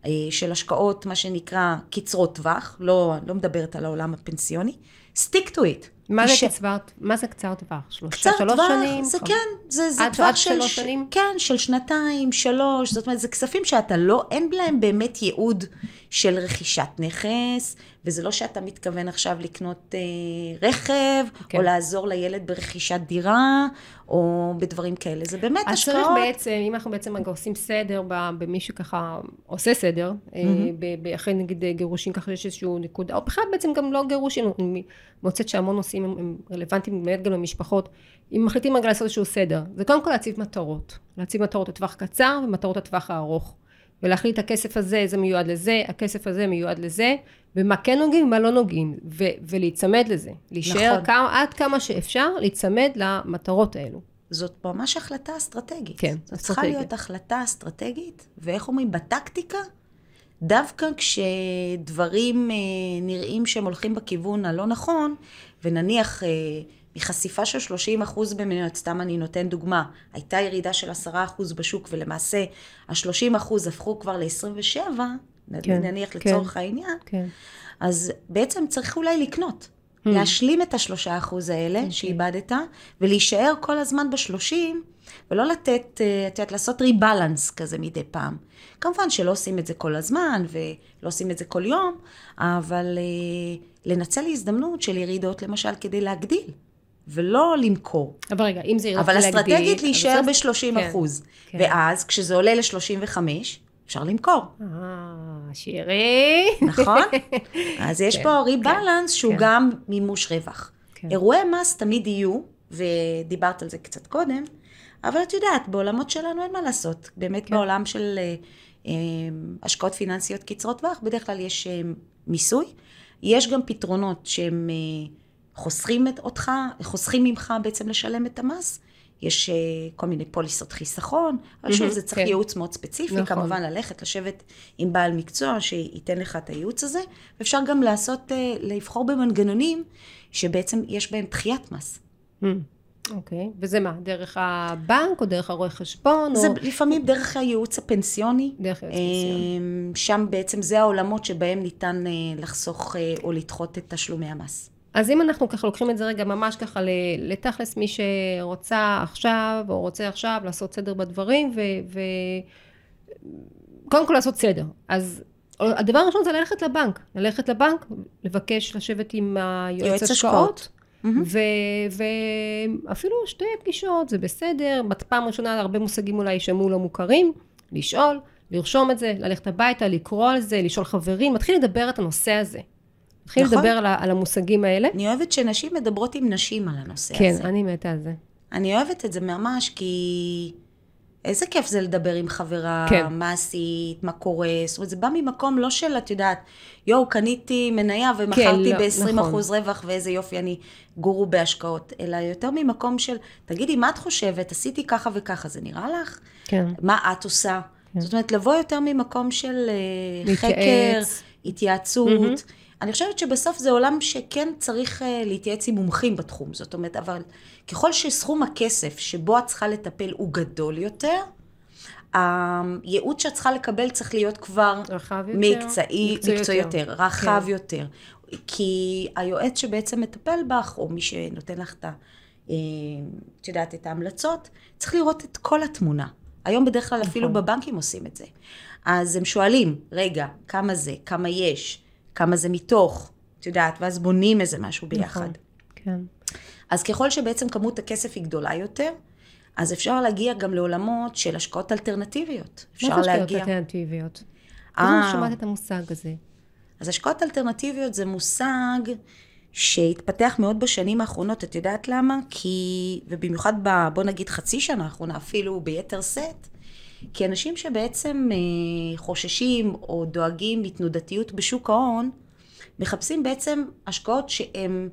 אה, של השקעות, מה שנקרא קצרות טווח, לא, לא מדברת על העולם הפנסיוני, stick to it. מה זה קצר, מה זה קצר טווח? שלושה, שלוש טווח, שנים? זה כן, זה, זה עד, טווח עד של... עד שלוש שנים? כן, של שנתיים, שלוש, זאת אומרת, זה כספים שאתה לא, אין להם באמת ייעוד של רכישת נכס, וזה לא שאתה מתכוון עכשיו לקנות אה, רכב, כן. או לעזור לילד ברכישת דירה, או בדברים כאלה. זה באמת השקעות. אז צריך בעצם, אם אנחנו בעצם עושים סדר במי שככה עושה סדר, mm-hmm. אחרי נגיד גירושין, ככה יש איזשהו נקודה, או בכלל בעצם גם לא גירושין, אני מוצאת שהמון נושאים הם, הם רלוונטיים באמת גם למשפחות. אם מחליטים רגע לעשות איזשהו סדר, זה קודם כל להציב מטרות. להציב מטרות לטווח קצר ומטרות לטווח הארוך. ולהחליט הכסף הזה זה מיועד לזה, הכסף הזה מיועד לזה, ומה כן נוגעים ומה לא נוגעים, ו- ולהיצמד לזה. להישאר נכון. כמה, עד כמה שאפשר, להיצמד למטרות האלו. זאת ממש החלטה אסטרטגית. כן, זאת צריכה להיות החלטה אסטרטגית, ואיך אומרים, בטקטיקה, דווקא כשדברים אה, נראים שהם הולכים בכיוון הלא נכון, ונניח אה, מחשיפה של 30 אחוז במניות, סתם אני נותן דוגמה, הייתה ירידה של 10 אחוז בשוק, ולמעשה ה-30 אחוז הפכו כבר ל-27, כן, נניח כן, לצורך העניין, כן. אז בעצם צריך אולי לקנות. Mm. להשלים את השלושה אחוז האלה okay. כן, שאיבדת, ולהישאר כל הזמן בשלושים, ולא לתת, אה, את יודעת, לעשות ריבלנס כזה מדי פעם. כמובן שלא עושים את זה כל הזמן, ולא עושים את זה כל יום, אבל אה, לנצל הזדמנות של ירידות, למשל, כדי להגדיל. ולא למכור. אבל רגע, אם זה ירידה אבל אסטרטגית להישאר ב-30 כן, אחוז. כן. ואז, כשזה עולה ל-35, אפשר למכור. אה, שירי. נכון? אז יש כן, פה ריבלנס כן, שהוא כן. גם מימוש רווח. כן. אירועי מס תמיד יהיו, ודיברת על זה קצת קודם, אבל את יודעת, בעולמות שלנו אין מה לעשות. באמת כן. בעולם של אה, אה, השקעות פיננסיות קצרות טווח, בדרך כלל יש אה, מיסוי. יש גם פתרונות שהם אה, חוסכים את אותך, חוסכים ממך בעצם לשלם את המס. יש uh, כל מיני פוליסות חיסכון, אבל שוב, זה צריך כן. ייעוץ מאוד ספציפי, נכון. כמובן ללכת, לשבת עם בעל מקצוע שייתן לך את הייעוץ הזה, ואפשר גם לעשות, uh, לבחור במנגנונים שבעצם יש בהם דחיית מס. אוקיי, okay. וזה מה, דרך הבנק או דרך הרואה חשבון? זה או... לפעמים דרך הייעוץ הפנסיוני. דרך הייעוץ הפנסיוני. אמ, שם בעצם זה העולמות שבהם ניתן אה, לחסוך או לדחות את תשלומי המס. אז אם אנחנו ככה לוקחים את זה רגע ממש ככה לתכלס מי שרוצה עכשיו, או רוצה עכשיו לעשות סדר בדברים, וקודם כל לעשות סדר. אז הדבר הראשון זה ללכת לבנק, ללכת לבנק, לבקש לשבת עם היועץ השקעות. ואפילו שתי פגישות זה בסדר, בפעם ראשונה הרבה מושגים אולי יישמעו לא מוכרים, לשאול, לרשום את זה, ללכת הביתה, לקרוא על זה, לשאול חברים, מתחיל לדבר את הנושא הזה. נתחיל נכון. לדבר על, על המושגים האלה. אני אוהבת שנשים מדברות עם נשים על הנושא כן, הזה. כן, אני מתה על זה. אני אוהבת את זה ממש, כי איזה כיף זה לדבר עם חברה, כן. מה עשית, מה קורה, זאת אומרת, זה בא ממקום לא של, את יודעת, יואו, קניתי מניה ומכרתי כן, לא, ב-20% נכון. רווח ואיזה יופי, אני גורו בהשקעות, אלא יותר ממקום של, תגידי, מה את חושבת, עשיתי ככה וככה, זה נראה לך? כן. מה את עושה? כן. זאת אומרת, לבוא יותר ממקום של אה, חקר, התייעצות. Mm-hmm. אני חושבת שבסוף זה עולם שכן צריך uh, להתייעץ עם מומחים בתחום, זאת אומרת, אבל ככל שסכום הכסף שבו את צריכה לטפל הוא גדול יותר, הייעוץ שאת צריכה לקבל צריך להיות כבר מקצועי, מקצועי יותר, יותר רחב כן. יותר. כי היועץ שבעצם מטפל בך, או מי שנותן לך את ה... אה, את יודעת, את ההמלצות, צריך לראות את כל התמונה. היום בדרך כלל נכון. אפילו בבנקים עושים את זה. אז הם שואלים, רגע, כמה זה, כמה יש, כמה זה מתוך, את יודעת, ואז בונים איזה משהו ביחד. נכון, כן. אז ככל שבעצם כמות הכסף היא גדולה יותר, אז אפשר להגיע גם לעולמות של השקעות אלטרנטיביות. אפשר להגיע... מה זה השקעות אלטרנטיביות? אני אה. שומעת את המושג הזה. אז השקעות אלטרנטיביות זה מושג שהתפתח מאוד בשנים האחרונות, את יודעת למה? כי, ובמיוחד ב... בוא נגיד חצי שנה האחרונה, אפילו ביתר שאת, כי אנשים שבעצם אה, חוששים או דואגים מתנודתיות בשוק ההון, מחפשים בעצם השקעות שהן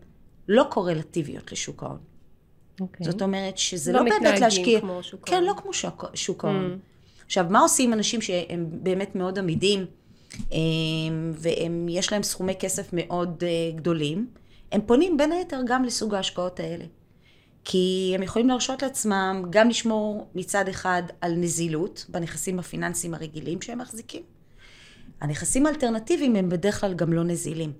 לא קורלטיביות לשוק ההון. Okay. אוקיי. זאת אומרת שזה לא, לא באמת להשקיע... לא כמו שוק ההון. כן, לא כמו שוק, שוק ההון. Mm. עכשיו, מה עושים אנשים שהם באמת מאוד עמידים, אה, ויש להם סכומי כסף מאוד אה, גדולים? הם פונים בין היתר גם לסוג ההשקעות האלה. כי הם יכולים להרשות לעצמם גם לשמור מצד אחד על נזילות בנכסים הפיננסיים הרגילים שהם מחזיקים. הנכסים האלטרנטיביים הם בדרך כלל גם לא נזילים.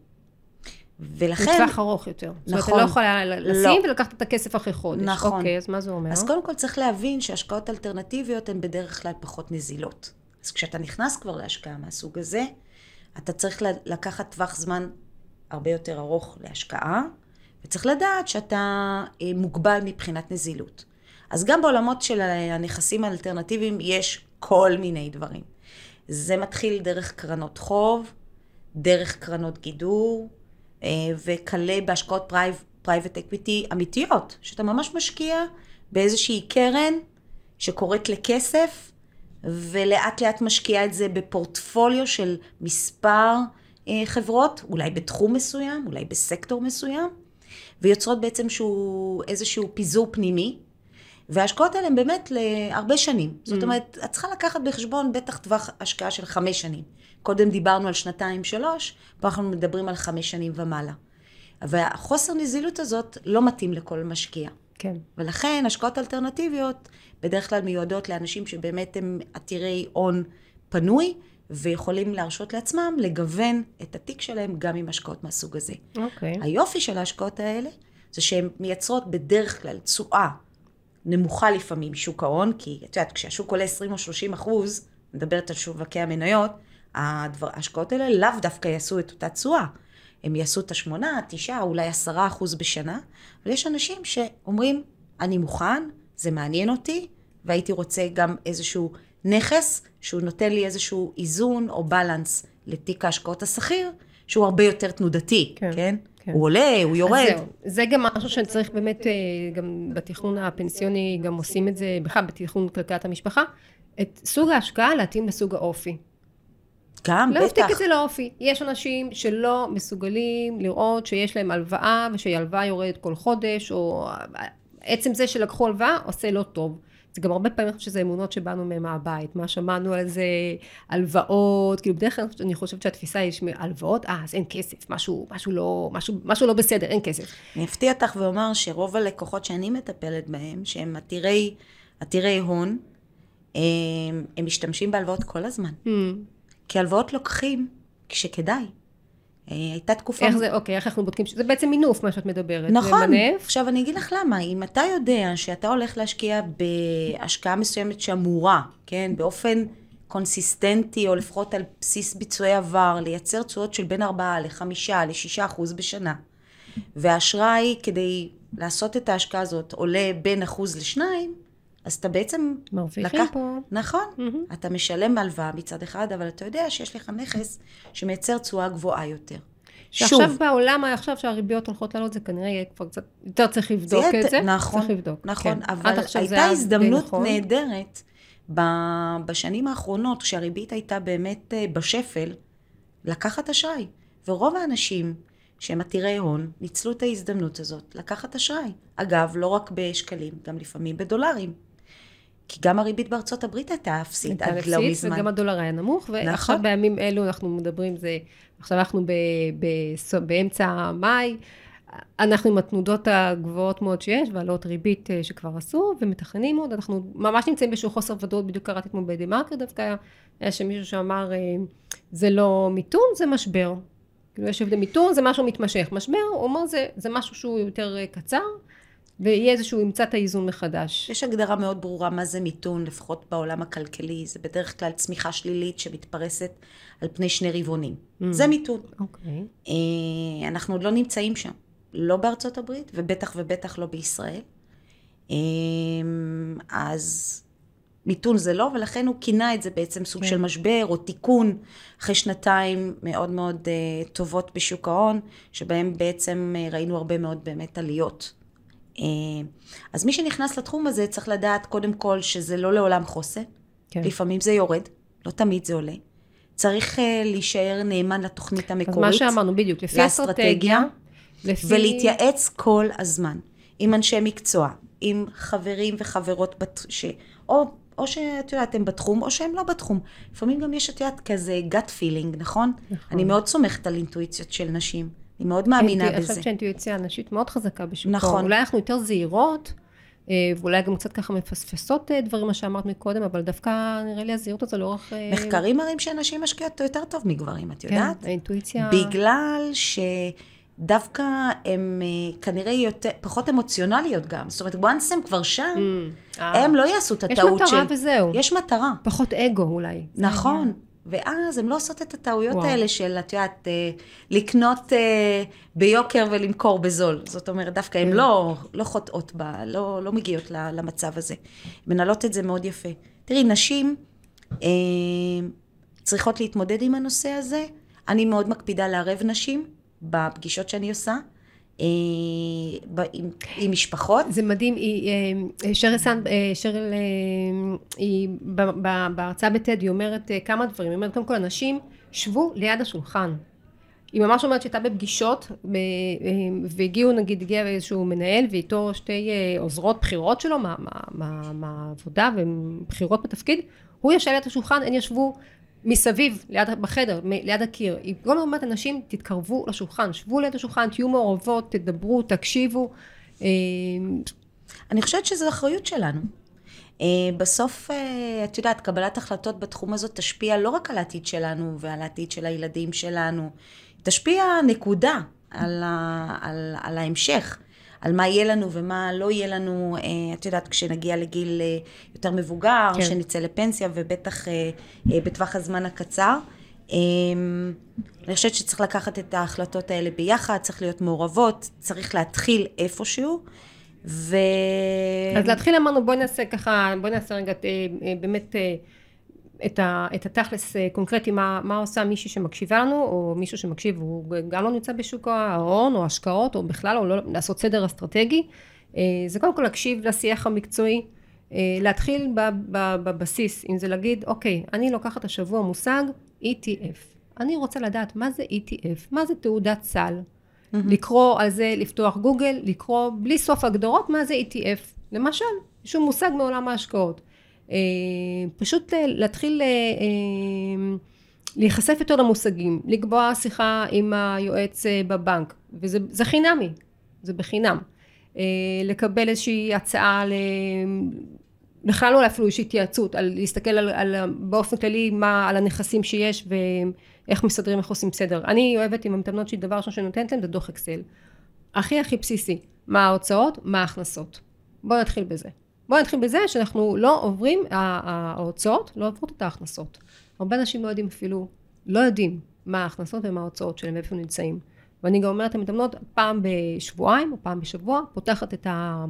ולכן... לטווח ארוך יותר. נכון. זאת אומרת, אתה לא יכולה לשים לא. ולקחת את הכסף אחרי חודש. נכון. אוקיי, אז מה זה אומר? אז קודם כל צריך להבין שהשקעות אלטרנטיביות הן בדרך כלל פחות נזילות. אז כשאתה נכנס כבר להשקעה מהסוג הזה, אתה צריך לקחת טווח זמן הרבה יותר ארוך להשקעה, וצריך לדעת שאתה אה, מוגבל מבחינת נזילות. אז גם בעולמות של הנכסים האלטרנטיביים יש כל מיני דברים. זה מתחיל דרך קרנות חוב, דרך קרנות גידור, אה, וכלה בהשקעות private equity אמיתיות, שאתה ממש משקיע באיזושהי קרן שקוראת לכסף, ולאט לאט משקיע את זה בפורטפוליו של מספר אה, חברות, אולי בתחום מסוים, אולי בסקטור מסוים. ויוצרות בעצם שהוא, איזשהו פיזור פנימי. וההשקעות האלה הן באמת להרבה שנים. זאת mm. אומרת, את צריכה לקחת בחשבון בטח טווח השקעה של חמש שנים. קודם דיברנו על שנתיים, שלוש, פה אנחנו מדברים על חמש שנים ומעלה. והחוסר נזילות הזאת לא מתאים לכל משקיע. כן. ולכן השקעות אלטרנטיביות בדרך כלל מיועדות לאנשים שבאמת הם עתירי הון פנוי, ויכולים להרשות לעצמם לגוון את התיק שלהם גם עם השקעות מהסוג הזה. אוקיי. Okay. היופי של ההשקעות האלה זה שהן מייצרות בדרך כלל תשואה נמוכה לפעמים משוק ההון, כי את יודעת, כשהשוק עולה 20 או 30 אחוז, מדברת על שווקי המניות, הדבר, ההשקעות האלה לאו דווקא יעשו את אותה תשואה. הם יעשו את השמונה, תשעה, אולי עשרה אחוז בשנה, אבל יש אנשים שאומרים, אני מוכן, זה מעניין אותי, והייתי רוצה גם איזשהו נכס שהוא נותן לי איזשהו איזון או בלנס לתיק ההשקעות השכיר, שהוא הרבה יותר תנודתי, כן? כן? כן. הוא עולה, הוא יורד. זהו, זה גם משהו שצריך באמת, אה, גם בתכנון הפנסיוני, גם עושים את זה, בכלל בתכנון כלכלת המשפחה, את סוג ההשקעה להתאים לסוג האופי. גם, לא בטח. להבטיק את זה לאופי. יש אנשים שלא מסוגלים לראות שיש להם הלוואה, ושהלוואה יורדת כל חודש, או עצם זה שלקחו הלוואה עושה לא טוב. זה גם הרבה פעמים שזה אמונות שבאנו מהם מהבית, מה שמענו על זה, הלוואות, כאילו בדרך כלל אני חושבת שהתפיסה היא הלוואות, אה, אז אין כסף, משהו, משהו, לא, משהו, משהו לא בסדר, אין כסף. אני אפתיע אותך ואומר שרוב הלקוחות שאני מטפלת בהם, שהם עתירי, עתירי הון, הם, הם משתמשים בהלוואות כל הזמן. Mm. כי הלוואות לוקחים כשכדאי. אה, הייתה תקופה... איך זה, אוקיי, איך אנחנו בודקים? זה בעצם מינוף, מה שאת מדברת. נכון. למנף. עכשיו, אני אגיד לך למה. אם אתה יודע שאתה הולך להשקיע בהשקעה מסוימת שאמורה, כן, באופן קונסיסטנטי, או לפחות על בסיס ביצועי עבר, לייצר תשואות של בין 4 ל-5 ל-6 אחוז בשנה, והאשראי כדי לעשות את ההשקעה הזאת עולה בין אחוז לשניים, אז אתה בעצם... מרוויחים לקח... פה. נכון. Mm-hmm. אתה משלם הלוואה מצד אחד, אבל אתה יודע שיש לך נכס שמייצר תשואה גבוהה יותר. שעכשיו שוב, בעולם, עכשיו שהריביות הולכות לעלות, זה כנראה יהיה כבר קצת, יותר צריך לבדוק זה את זה. נכון, צריך לבדוק. נכון, כן. אבל הייתה הזדמנות נכון. נהדרת בשנים האחרונות, כשהריבית הייתה באמת אה, בשפל, לקחת אשראי. ורוב האנשים שהם עתירי הון, ניצלו את ההזדמנות הזאת לקחת אשראי. אגב, לא רק בשקלים, גם לפעמים בדולרים. כי גם הריבית בארצות הברית הייתה אפסית עד לא מזמן. וגם הדולר היה נמוך, ועכשיו נכון. בימים אלו אנחנו מדברים, זה, עכשיו אנחנו ב, ב, באמצע מאי, אנחנו עם התנודות הגבוהות מאוד שיש, ועלות ריבית אה, שכבר עשו, ומתכננים עוד, אנחנו ממש נמצאים באיזשהו חוסר ודאות, בדיוק קראתי אתמול בדה מרקר דווקא, היה שם מישהו שאמר, אה, זה לא מיתון, זה משבר. כאילו יש הבדל מיתון, זה משהו מתמשך. משבר, הוא אומר, זה, זה משהו שהוא יותר אה, קצר, ויהיה איזשהו, ימצא את האיזון מחדש. יש הגדרה מאוד ברורה מה זה מיתון, לפחות בעולם הכלכלי. זה בדרך כלל צמיחה שלילית שמתפרסת על פני שני רבעונים. Mm. זה מיתון. אוקיי. Okay. אה, אנחנו עוד לא נמצאים שם. לא בארצות הברית, ובטח ובטח לא בישראל. אה, אז מיתון זה לא, ולכן הוא כינה את זה בעצם סוג כן. של משבר או תיקון אחרי שנתיים מאוד מאוד uh, טובות בשוק ההון, שבהם בעצם uh, ראינו הרבה מאוד באמת עליות. Uh, אז מי שנכנס לתחום הזה צריך לדעת קודם כל שזה לא לעולם חוסן, כן. לפעמים זה יורד, לא תמיד זה עולה. צריך uh, להישאר נאמן לתוכנית המקורית. אז מה שאמרנו בדיוק, לפי אסטרטגיה, לפי... ולהתייעץ כל הזמן עם אנשי מקצוע, עם חברים וחברות, בת... ש... או או שאת יודעת, הם בתחום, או שהם לא בתחום. לפעמים גם יש, את יודעת, כזה gut feeling, נכון? נכון. אני מאוד סומכת על אינטואיציות של נשים. אני מאוד מאמינה בזה. אני חושבת שהאינטואיציה הנשית מאוד חזקה בשוק נכון. אולי אנחנו יותר זהירות, אה, ואולי גם קצת ככה מפספסות אה, דברים, מה שאמרת מקודם, אבל דווקא נראה לי הזהירות הזו לאורך... אה, מחקרים מראים שנשים משקיעות יותר טוב מגברים, את כן, יודעת? כן, האינטואיציה... בגלל ש... דווקא הן כנראה יותר, פחות אמוציונליות גם. זאת אומרת, once הם כבר שם, mm, הם לא יעשו את הטעות של... יש מטרה וזהו. יש מטרה. פחות אגו אולי. נכון. ואז הן לא עושות את הטעויות וואו. האלה של, את יודעת, אה, לקנות אה, ביוקר ולמכור בזול. זאת אומרת, דווקא הן כן. לא, לא חוטאות בה, לא, לא מגיעות למצב הזה. מנהלות את זה מאוד יפה. תראי, נשים אה, צריכות להתמודד עם הנושא הזה. אני מאוד מקפידה לערב נשים. בפגישות שאני עושה. אה, עם, משפחות. זה מדהים, היא, אה, שריל אה, שריל, היא בהרצאה בטד, היא אומרת כמה דברים, היא אומרת קודם כל אנשים שבו ליד השולחן. היא ממש אומרת שהייתה בפגישות והגיעו נגיד הגיע איזשהו מנהל ואיתו שתי עוזרות בכירות שלו מהעבודה ובכירות בתפקיד הוא ישב ליד השולחן הם ישבו מסביב, ליד, בחדר, ליד הקיר. היא כל הזמן אומרת אנשים, תתקרבו לשולחן, שבו ליד השולחן, תהיו מעורבות, תדברו, תקשיבו. אה, אני חושבת שזו אחריות שלנו. אה, בסוף, אה, את יודעת, קבלת החלטות בתחום הזאת תשפיע לא רק על העתיד שלנו ועל העתיד של הילדים שלנו, תשפיע נקודה על, ה, על, על ההמשך. על מה יהיה לנו ומה לא יהיה לנו, אה, את יודעת, כשנגיע לגיל אה, יותר מבוגר, כן. שנצא לפנסיה, ובטח אה, בטווח הזמן הקצר. אני חושבת שצריך לקחת את ההחלטות האלה ביחד, צריך להיות מעורבות, צריך להתחיל איפשהו. ו... אז להתחיל אמרנו בואי נעשה ככה, בואי נעשה רגע באמת את, ה, את התכלס אה, קונקרטי, מה, מה עושה מישהי שמקשיבה לנו, או מישהו שמקשיב והוא גם לא נמצא בשוק ההון, או השקעות, או בכלל, או לא, לעשות סדר אסטרטגי, אה, זה קודם כל להקשיב לשיח המקצועי, להתחיל בבסיס, אם זה להגיד, אוקיי, אני לוקחת השבוע מושג ETF. אני רוצה לדעת מה זה ETF, מה זה תעודת סל. Mm-hmm. לקרוא על זה, לפתוח גוגל, לקרוא בלי סוף הגדרות מה זה ETF. למשל, שום מושג מעולם ההשקעות. אה, פשוט להתחיל אה, אה, להיחשף יותר למושגים, לקבוע שיחה עם היועץ בבנק, וזה חינמי, זה בחינם. לקבל איזושהי הצעה, בכלל לא אפילו איזושהי התייעצות, על להסתכל על, על, באופן כללי מה, על הנכסים שיש ואיך מסתדרים, איך עושים סדר. אני אוהבת עם המתאמנות שלי, דבר ראשון שאני נותנת להם זה דוח אקסל. הכי הכי בסיסי, מה ההוצאות, מה ההכנסות. בואו נתחיל בזה. בואו נתחיל בזה שאנחנו לא עוברים, ההוצאות לא עוברות את ההכנסות. הרבה אנשים לא יודעים אפילו, לא יודעים מה ההכנסות ומה ההוצאות שלהם ואיפה הם נמצאים. ואני גם אומרת למתאמנות פעם בשבועיים או פעם בשבוע, פותחת את, ה,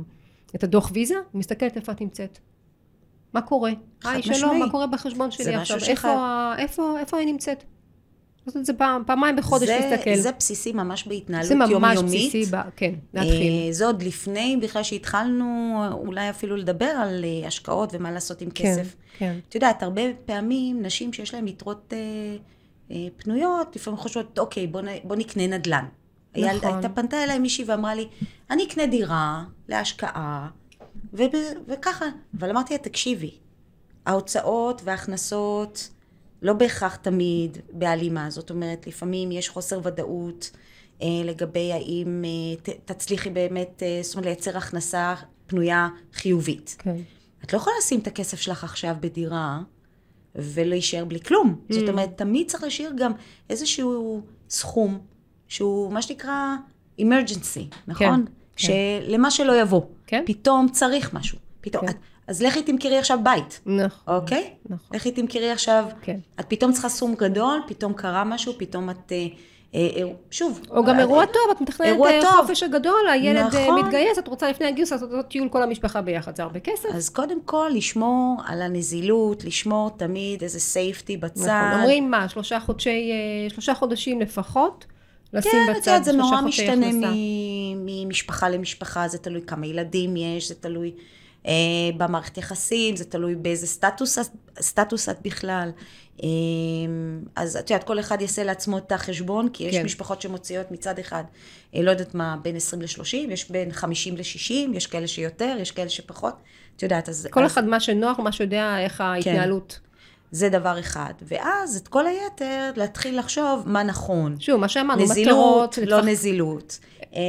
את הדוח ויזה, ומסתכלת איפה את נמצאת. מה קורה? היי שלום, מה קורה בחשבון שלי עכשיו? איפה, איפה, איפה היא נמצאת? לעשות את זה פעם, פעמיים בחודש זה, להסתכל. זה בסיסי ממש בהתנהלות יומיומית. זה ממש יומית. בסיסי, ב, כן, להתחיל. אה, זה עוד לפני בכלל שהתחלנו אולי אפילו לדבר על אה, השקעות ומה לעשות עם כן, כסף. כן. את יודעת, הרבה פעמים נשים שיש להן יתרות אה, אה, פנויות, לפעמים חושבות, אוקיי, בוא, בוא נקנה נדל"ן. נכון. הייתה פנתה אליי מישהי ואמרה לי, אני אקנה דירה להשקעה, וב, וככה. אבל אמרתי לה, תקשיבי, ההוצאות וההכנסות, לא בהכרח תמיד בהלימה, זאת אומרת לפעמים יש חוסר ודאות אה, לגבי האם אה, ת, תצליחי באמת, אה, זאת אומרת לייצר הכנסה פנויה חיובית. כן. את לא יכולה לשים את הכסף שלך עכשיו בדירה ולהישאר בלי כלום. Mm. זאת אומרת, תמיד צריך להשאיר גם איזשהו סכום שהוא מה שנקרא emergency, נכון? כן. שלמה שלא יבוא. כן. פתאום צריך משהו. פתאום, כן. את, אז לכי תמכרי עכשיו בית. נכון. אוקיי? נכון. לכי תמכרי עכשיו, כן. את פתאום צריכה סכום גדול, פתאום קרה משהו, פתאום את... אה, אה, אה, שוב. או גם אירוע טוב, את מתכננת חופש הגדול, הילד נכון. מתגייס, את רוצה לפני הגיוס לעשות טיול כל המשפחה ביחד, זה הרבה כסף. אז קודם כל, לשמור על הנזילות, לשמור תמיד איזה סייפטי בצד. נכון, אומרים מה, שלושה חודשי, שלושה חודשים לפחות, לשים כן, בצד שלושה חודשי הכנסה. כן, זה נורא משתנה ממשפחה למשפחה, זה תלוי כמה ילדים יש, זה תלוי... אה, במערכת יחסים, זה תלוי באיזה סטטוס, סטטוס את בכלל. אה, אז את יודעת, כל אחד יעשה לעצמו את החשבון, כי יש כן. משפחות שמוציאות מצד אחד, אה, לא יודעת מה, בין 20 ל-30, יש בין 50 ל-60, יש כאלה שיותר, יש כאלה שפחות. את יודעת, אז... כל אז... אחד מה שנוח, מה שיודע איך ההתנהלות. כן. זה דבר אחד. ואז את כל היתר, להתחיל לחשוב מה נכון. שוב, מה שאמרנו, מטרות. נזילות, לא. נזילות. אה,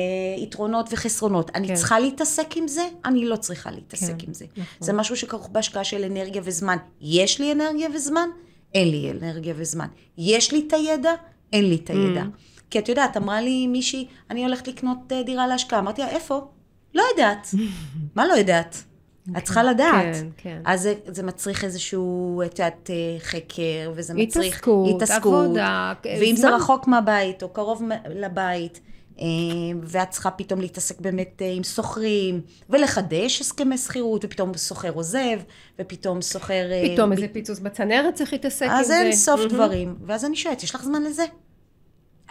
יתרונות וחסרונות. אני כן. צריכה להתעסק עם זה? אני לא צריכה להתעסק כן, עם זה. נכון. זה משהו שכרוך בהשקעה של אנרגיה וזמן. יש לי אנרגיה וזמן? אין לי אנרגיה וזמן. יש לי את הידע? אין לי את הידע. Mm. כי את יודעת, אמרה לי מישהי, אני הולכת לקנות אה, דירה להשקעה. אמרתי לה, איפה? לא יודעת. מה לא יודעת? Okay. את צריכה כן, לדעת. כן, כן. אז זה, זה מצריך איזשהו, את יודעת, אה, חקר, וזה מצריך... התעסקות, עבודה. ואם זמן. זה רחוק מהבית, או קרוב לבית, ואת צריכה פתאום להתעסק באמת אה, עם שוכרים, ולחדש הסכמי שכירות, ופתאום שוכר עוזב, ופתאום שוכר... פתאום ב... איזה פיצוץ בצנרת צריך להתעסק עם זה. אז אין סוף. דברים. ואז אני שואלת, יש לך זמן לזה?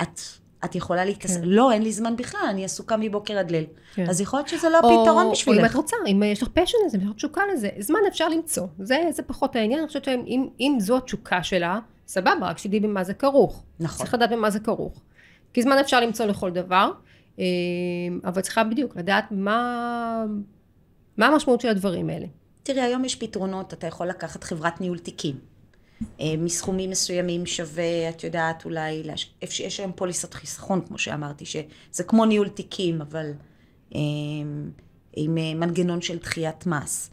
את את יכולה להתעסק, כן. לא, אין לי זמן בכלל, אני עסוקה מבוקר עד ליל. כן. אז יכול להיות שזה לא הפתרון בשבילך. או אם את רוצה, אם יש לך פשן לזה, אם יש לך תשוקה לזה, זמן אפשר למצוא. זה, זה פחות העניין, אני חושבת שאם זו התשוקה שלה, סבבה, רק שתדעי במה זה כרוך. נכון. צריך לדעת במה זה כרוך. כי זמן אפשר למצוא לכל דבר, אה, אבל צריכה בדיוק לדעת מה, מה המשמעות של הדברים האלה. תראי, היום יש פתרונות, אתה יכול לקחת חברת ניהול תיקים. אה, מסכומים מסוימים שווה, את יודעת, אולי, יש היום פוליסת חיסכון, כמו שאמרתי, שזה כמו ניהול תיקים, אבל אה, עם מנגנון של דחיית מס.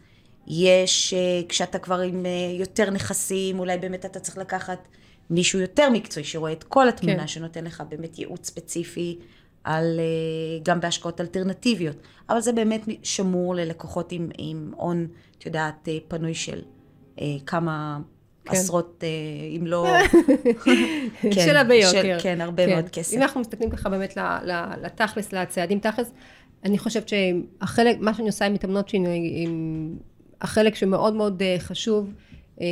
יש, כשאתה כבר עם יותר נכסים, אולי באמת אתה צריך לקחת מישהו יותר מקצועי, שרואה את כל התמונה, כן. שנותן לך באמת ייעוץ ספציפי על, גם בהשקעות אלטרנטיביות. אבל זה באמת שמור ללקוחות עם הון, את יודעת, פנוי של כמה... כן. עשרות, אה, אם לא... כן, של הרבה יותר. כן, הרבה כן. מאוד כסף. אם אנחנו מסתכלים ככה באמת לתכלס, לצעדים תכלס, אני חושבת שהחלק, מה שאני עושה עם מתאמנות עם החלק שמאוד מאוד אה, חשוב, אה,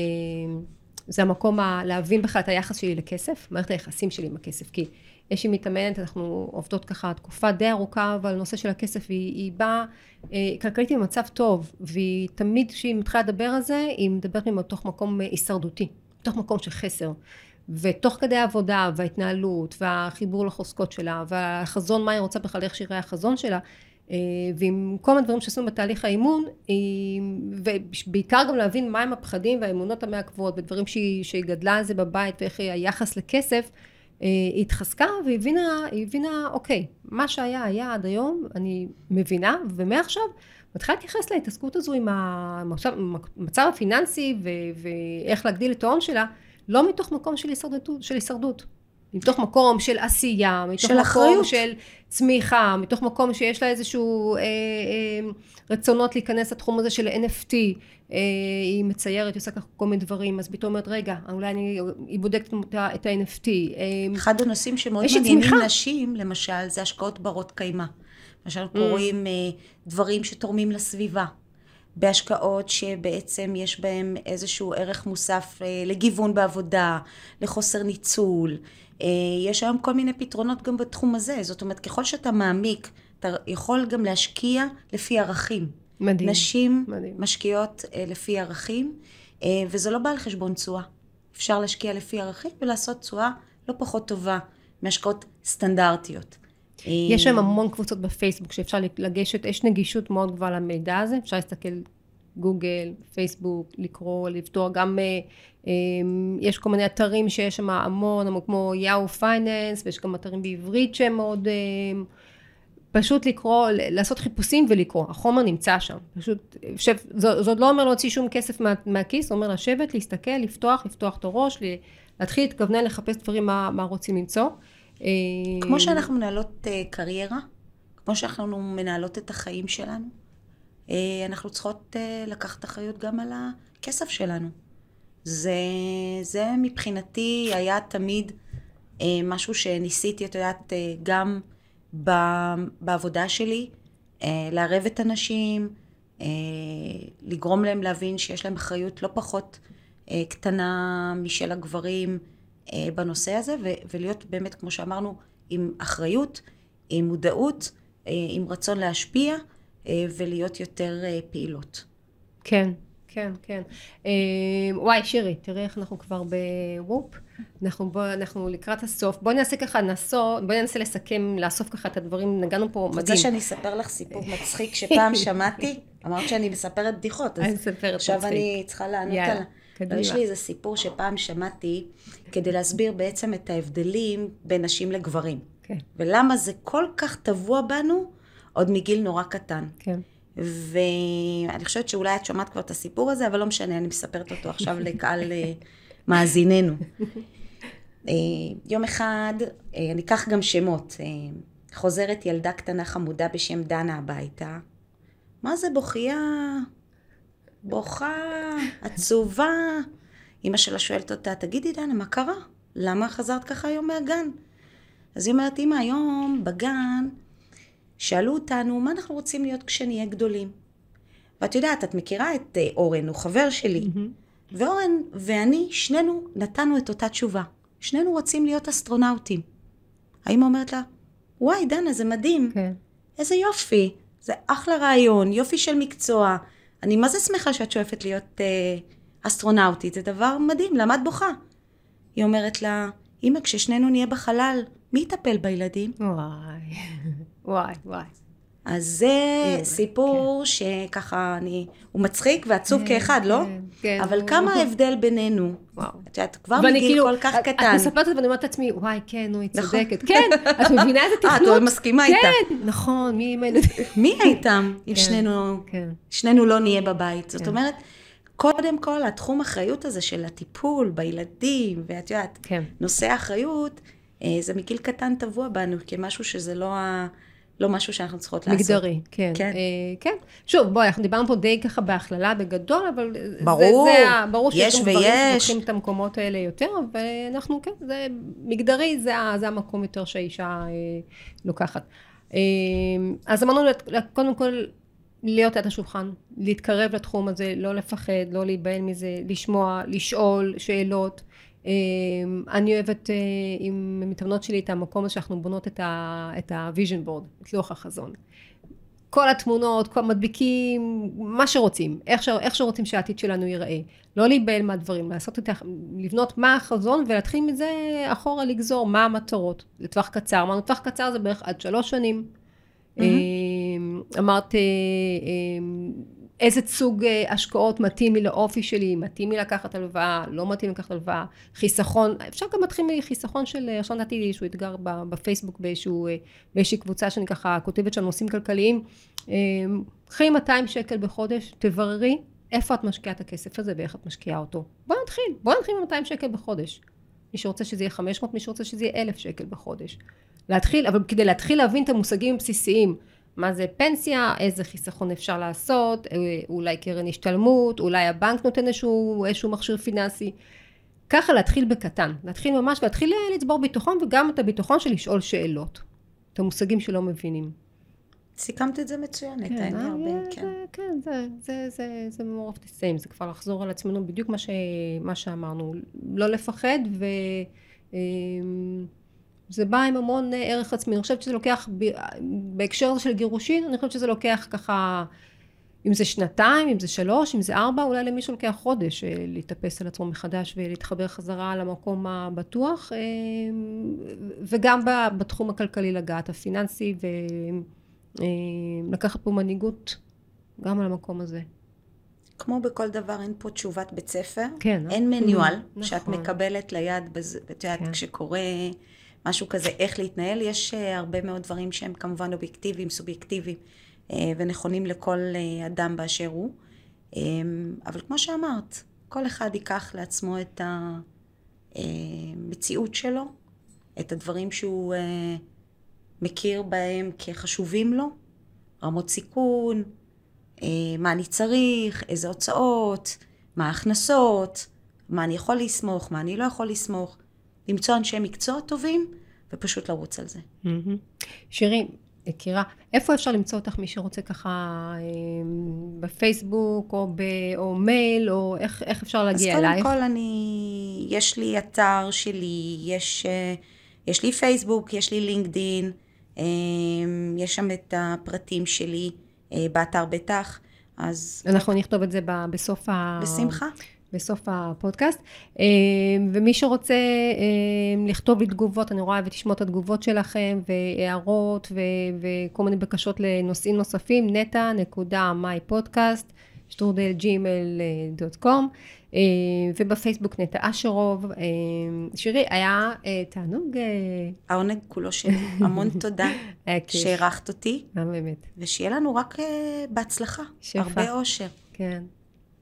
זה המקום ה- להבין בכלל את היחס שלי לכסף, מערכת היחסים שלי עם הכסף, כי יש לי מתאמנת, אנחנו עובדות ככה תקופה די ארוכה, אבל הנושא של הכסף, היא, היא באה אה, כלכלית במצב טוב, והיא תמיד כשהיא מתחילה לדבר על זה, היא מדברת מתוך מקום הישרדותי, מתוך מקום של חסר. ותוך כדי העבודה וההתנהלות והחיבור לחוזקות שלה והחזון מה היא רוצה בכלל איך שיראה החזון שלה אה, ועם כל מיני דברים שעשינו בתהליך האימון ובעיקר גם להבין מהם הפחדים והאמונות המעכבות ודברים שהיא, שהיא גדלה על זה בבית ואיך היחס לכסף אה, היא התחזקה והבינה הבינה אוקיי מה שהיה היה עד היום אני מבינה ומעכשיו מתחילה להתייחס להתעסקות הזו עם המצב הפיננסי ואיך להגדיל את ההון שלה לא מתוך מקום של הישרדות, של הישרדות. מתוך מקום של עשייה, מתוך של מקום אחריות. של צמיחה, מתוך מקום שיש לה איזשהו אה, אה, רצונות להיכנס לתחום הזה של NFT, אה, היא מציירת, היא עושה ככה כל מיני דברים, אז פתאום אומרת, רגע, אולי אני, היא בודקת את ה-NFT. אה, אחד הנושאים שמאוד מעניינים נשים, למשל, זה השקעות ברות קיימא. למשל mm. קוראים אה, דברים שתורמים לסביבה. בהשקעות שבעצם יש בהם איזשהו ערך מוסף אה, לגיוון בעבודה, לחוסר ניצול. אה, יש היום כל מיני פתרונות גם בתחום הזה. זאת אומרת, ככל שאתה מעמיק, אתה יכול גם להשקיע לפי ערכים. מדהים. נשים מדהים. משקיעות אה, לפי ערכים, וזה לא בא על חשבון תשואה. אפשר להשקיע לפי ערכים ולעשות תשואה לא פחות טובה מהשקעות סטנדרטיות. יש שם המון קבוצות בפייסבוק שאפשר לגשת, יש נגישות מאוד גבוהה למידע הזה, אפשר להסתכל גוגל, פייסבוק, לקרוא, לפתור גם, אה, אה, יש כל מיני אתרים שיש שם המון, כמו יאו פייננס, ויש גם אתרים בעברית שהם מאוד, אה, פשוט לקרוא, לעשות חיפושים ולקרוא, החומר נמצא שם, פשוט, שב, זה, זה עוד לא אומר להוציא שום כסף מה, מהכיס, זה אומר לשבת, להסתכל, לפתוח, לפתוח את הראש, להתחיל להתכוונן לחפש דברים מה, מה רוצים למצוא. כמו שאנחנו מנהלות קריירה, כמו שאנחנו מנהלות את החיים שלנו, אנחנו צריכות אה, לקחת אחריות גם על הכסף שלנו. זה, זה מבחינתי היה תמיד אה, משהו שניסיתי, את יודעת, גם בעבודה שלי, לערב את הנשים, לגרום להם להבין שיש להם אחריות לא פחות קטנה משל הגברים בנושא הזה, ולהיות באמת, כמו שאמרנו, עם אחריות, עם מודעות, עם רצון להשפיע. אה, ולהיות יותר אה, פעילות. כן, כן, כן. אה, וואי, שירי, תראי איך אנחנו כבר בוופ. אנחנו, בוא, אנחנו לקראת הסוף. בואי נעשה ככה, נסו, בואי ננסה לסכם, לאסוף ככה את הדברים, נגענו פה מדהים. רוצה שאני אספר לך סיפור מצחיק שפעם שמעתי? אמרת שאני מספרת בדיחות, אז עכשיו אני צריכה לענות יאללה, על... קדימה. יש לי איזה סיפור שפעם שמעתי כדי להסביר בעצם את ההבדלים בין נשים לגברים. כן. ולמה זה כל כך טבוע בנו, עוד מגיל נורא קטן. כן. ואני חושבת שאולי את שמעת כבר את הסיפור הזה, אבל לא משנה, אני מספרת אותו עכשיו לקהל אה, מאזיננו. אה, יום אחד, אה, אני אקח גם שמות, חוזרת ילדה קטנה חמודה בשם דנה הביתה. מה זה בוכייה? בוכה, עצובה. אימא שלה שואלת אותה, תגידי דנה, מה קרה? למה חזרת ככה היום מהגן? אז היא אומרת, אימא, היום בגן שאלו אותנו מה אנחנו רוצים להיות כשנהיה גדולים. ואת יודעת, את מכירה את אה, אורן, הוא חבר שלי. Mm-hmm. ואורן ואני, שנינו נתנו את אותה תשובה. שנינו רוצים להיות אסטרונאוטים. האמא אומרת לה, וואי, דנה, זה מדהים. כן. איזה יופי. זה אחלה רעיון, יופי של מקצוע. אני מה זה שמחה שאת שואפת להיות אה, אסטרונאוטית, זה דבר מדהים, למה את בוכה? היא אומרת לה, אמא, כששנינו נהיה בחלל, מי יטפל בילדים? וואי. וואי, וואי. אז זה כן. סיפור כן. שככה אני, הוא מצחיק ועצוב כן, כאחד, לא? כן, כן. אבל כמה ההבדל בינינו. וואו. את יודעת, כבר מגיל כאילו, כל כך קטן. את מספרת את זה ואני אומרת לעצמי, וואי, כן, נו, היא נכון. צודקת. כן, את מבינה איזה תכנות? אה, את מסכימה איתה. כן, נכון, מי עם הילדים? מי איתם, אם כן, שנינו, כן. שנינו לא נהיה בבית. זאת אומרת, קודם כל, התחום אחריות הזה של הטיפול בילדים, ואת יודעת, נושא האחריות, אה, זה מגיל קטן טבוע בנו, כמשהו שזה לא ה... לא משהו שאנחנו צריכות לעשות. מגדרי, כן. כן. אה, כן. שוב, בואי, אנחנו דיברנו פה די ככה בהכללה בגדול, אבל... ברור, זה, זה, ברור יש ויש. ברור שיש גברים שלוקחים את המקומות האלה יותר, ואנחנו, כן, זה מגדרי, זה, זה המקום יותר שהאישה אה, לוקחת. אה, אז אמרנו, קודם כל, להיות עד השולחן, להתקרב לתחום הזה, לא לפחד, לא להיבהל מזה, לשמוע, לשאול שאלות. אמ, אני אוהבת אה, עם המתאמנות שלי את המקום הזה שאנחנו בונות את ה-vision board, את לוח החזון. כל התמונות, כל המדביקים, מה שרוצים, איך, ש, איך שרוצים שהעתיד שלנו ייראה. לא להיבהל מהדברים, לעשות את, לבנות מה החזון ולהתחיל מזה אחורה לגזור מה המטרות לטווח קצר. אמרנו, טווח קצר זה בערך עד שלוש שנים. Mm-hmm. אמרת, אה, אה, איזה סוג השקעות מתאים לי לאופי שלי, מתאים לי לקחת הלוואה, לא מתאים לקחת הלוואה, חיסכון, אפשר גם להתחיל מחיסכון של, עכשיו נתתי לי איזשהו אתגר בפייסבוק באיזשהו, באיזושהי קבוצה שאני ככה כותבת שם נושאים כלכליים, קחי 200 שקל בחודש, תבררי איפה את משקיעה את הכסף הזה ואיך את משקיעה אותו. בוא נתחיל, בוא נתחיל עם 200 שקל בחודש. מי שרוצה שזה יהיה 500, מי שרוצה שזה יהיה 1,000 שקל בחודש. להתחיל, אבל כדי להתחיל להבין את המושגים הבסיסיים, מה זה פנסיה, איזה חיסכון אפשר לעשות, אה, אולי קרן השתלמות, אולי הבנק נותן איזשהו, איזשהו מכשיר פיננסי. ככה להתחיל בקטן, להתחיל ממש, להתחיל לצבור ביטחון וגם את הביטחון של לשאול שאלות. את המושגים שלא מבינים. סיכמת את זה מצוין, הייתה כן, הרבה, אה, כן. כן, זה, זה, זה, זה more of the same, זה כבר לחזור על עצמנו בדיוק מה, ש, מה שאמרנו, לא לפחד ו... זה בא עם המון אה, ערך עצמי. אני חושבת שזה לוקח, בהקשר של גירושין, אני חושבת שזה לוקח ככה, אם זה שנתיים, אם זה שלוש, אם זה ארבע, אולי למישהו לוקח חודש אה, להתאפס על עצמו מחדש ולהתחבר חזרה למקום הבטוח, אה, וגם בתחום הכלכלי לגעת, הפיננסי, ולקחת פה מנהיגות גם על המקום הזה. כמו בכל דבר, אין פה תשובת בית ספר. כן. אין מניואל נכון. שאת מקבלת ליד, את יודעת, כן. כשקורה... משהו כזה, איך להתנהל. יש אה, הרבה מאוד דברים שהם כמובן אובייקטיביים, סובייקטיביים, אה, ונכונים לכל אה, אדם באשר הוא. אבל כמו שאמרת, כל אחד ייקח לעצמו את המציאות שלו, את הדברים שהוא מכיר בהם כחשובים לו, רמות סיכון, מה אני צריך, איזה הוצאות, מה ההכנסות, מה אני יכול לסמוך, מה אני לא יכול לסמוך. למצוא אנשי מקצוע טובים ופשוט לרוץ על זה. שירי, יקירה, איפה אפשר למצוא אותך מי שרוצה ככה אמ, בפייסבוק או, ב, או מייל או איך, איך אפשר להגיע אלייך? אז קודם כל אני, יש לי אתר שלי, יש, אה, יש לי פייסבוק, יש לי לינקדין, אמ, יש שם את הפרטים שלי אה, באתר בטח, אז... אנחנו נכתוב את זה בסוף ה... בשמחה. בסוף הפודקאסט. אה, ומי שרוצה אה, לכתוב לי תגובות, אני רואה ותשמוע את התגובות שלכם, והערות, וכל מיני בקשות לנושאים נוספים, נטע נקודה מיי פודקאסט, שטרודל ג'ימל דוט קום, אה, ובפייסבוק נטע אשרוב. שירי, היה תענוג. העונג כולו שלי, המון תודה שהערכת אותי. באמת. ושיהיה לנו רק בהצלחה, שפע. הרבה אושר. כן.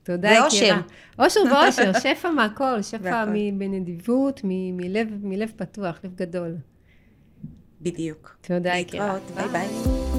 תודה, יקירה. ואושר. אושר ואושר, שפע מהכל, שפע בנדיבות, מלב, מלב פתוח, לב גדול. בדיוק. תודה, יקירה. להתראות, ביי ביי.